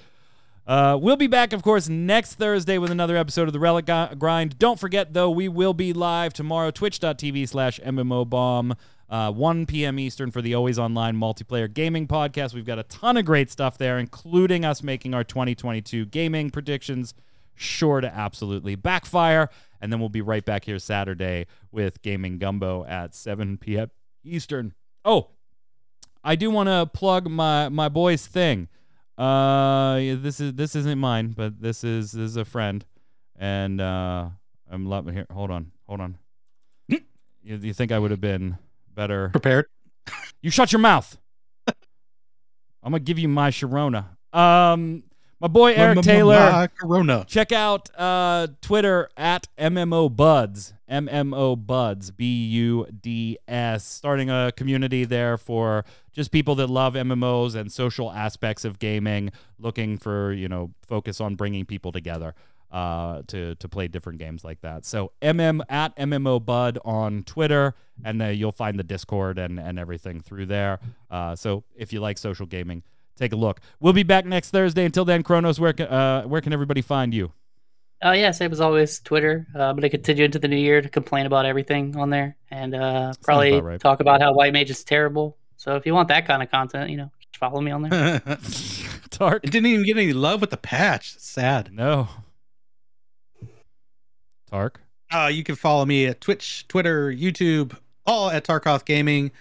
Uh, we'll be back, of course, next Thursday with another episode of the Relic Grind. Don't forget, though, we will be live tomorrow, twitch.tv slash MMOBomb, uh, 1 p.m. Eastern for the Always Online Multiplayer Gaming Podcast. We've got a ton of great stuff there, including us making our 2022 gaming predictions. Sure to absolutely backfire. And then we'll be right back here Saturday with Gaming Gumbo at 7 p.m. Eastern. Oh, I do want to plug my my boy's thing. Uh, yeah, this is this isn't mine, but this is this is a friend, and uh, I'm loving here. Hold on, hold on. you, you think I would have been better? Prepared. You shut your mouth. I'm gonna give you my Sharona. Um, my boy Eric Taylor. Corona. Check out uh, Twitter at MMO Buds, MMO Buds, B U D S. Starting a community there for just people that love MMOs and social aspects of gaming, looking for you know focus on bringing people together uh, to to play different games like that. So MM at MMO Bud on Twitter, and uh, you'll find the Discord and and everything through there. Uh, so if you like social gaming take a look. We'll be back next Thursday. Until then, Kronos, where can, uh, where can everybody find you? Oh yeah, same as always. Twitter. Uh, I'm gonna continue into the new year to complain about everything on there, and uh, probably about right. talk about how White Mage is terrible. So if you want that kind of content, you know, follow me on there. it Tark? didn't even get any love with the patch. It's sad. No. Tark? Uh, you can follow me at Twitch, Twitter, YouTube, all at Tarkoth Gaming.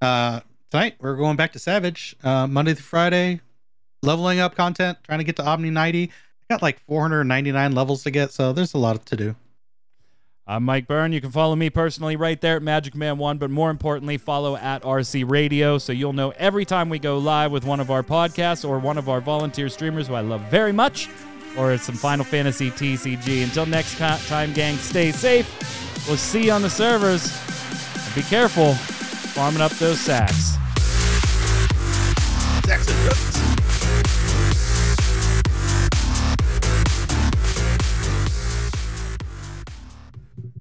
Uh, tonight we're going back to Savage. Uh, Monday through Friday, leveling up content, trying to get to Omni 90. I got like 499 levels to get, so there's a lot to do. I'm Mike Byrne. You can follow me personally right there at Magic Man One, but more importantly, follow at RC Radio so you'll know every time we go live with one of our podcasts or one of our volunteer streamers who I love very much, or some Final Fantasy TCG. Until next time, gang, stay safe. We'll see you on the servers. Be careful farming up those sacks. Jackson.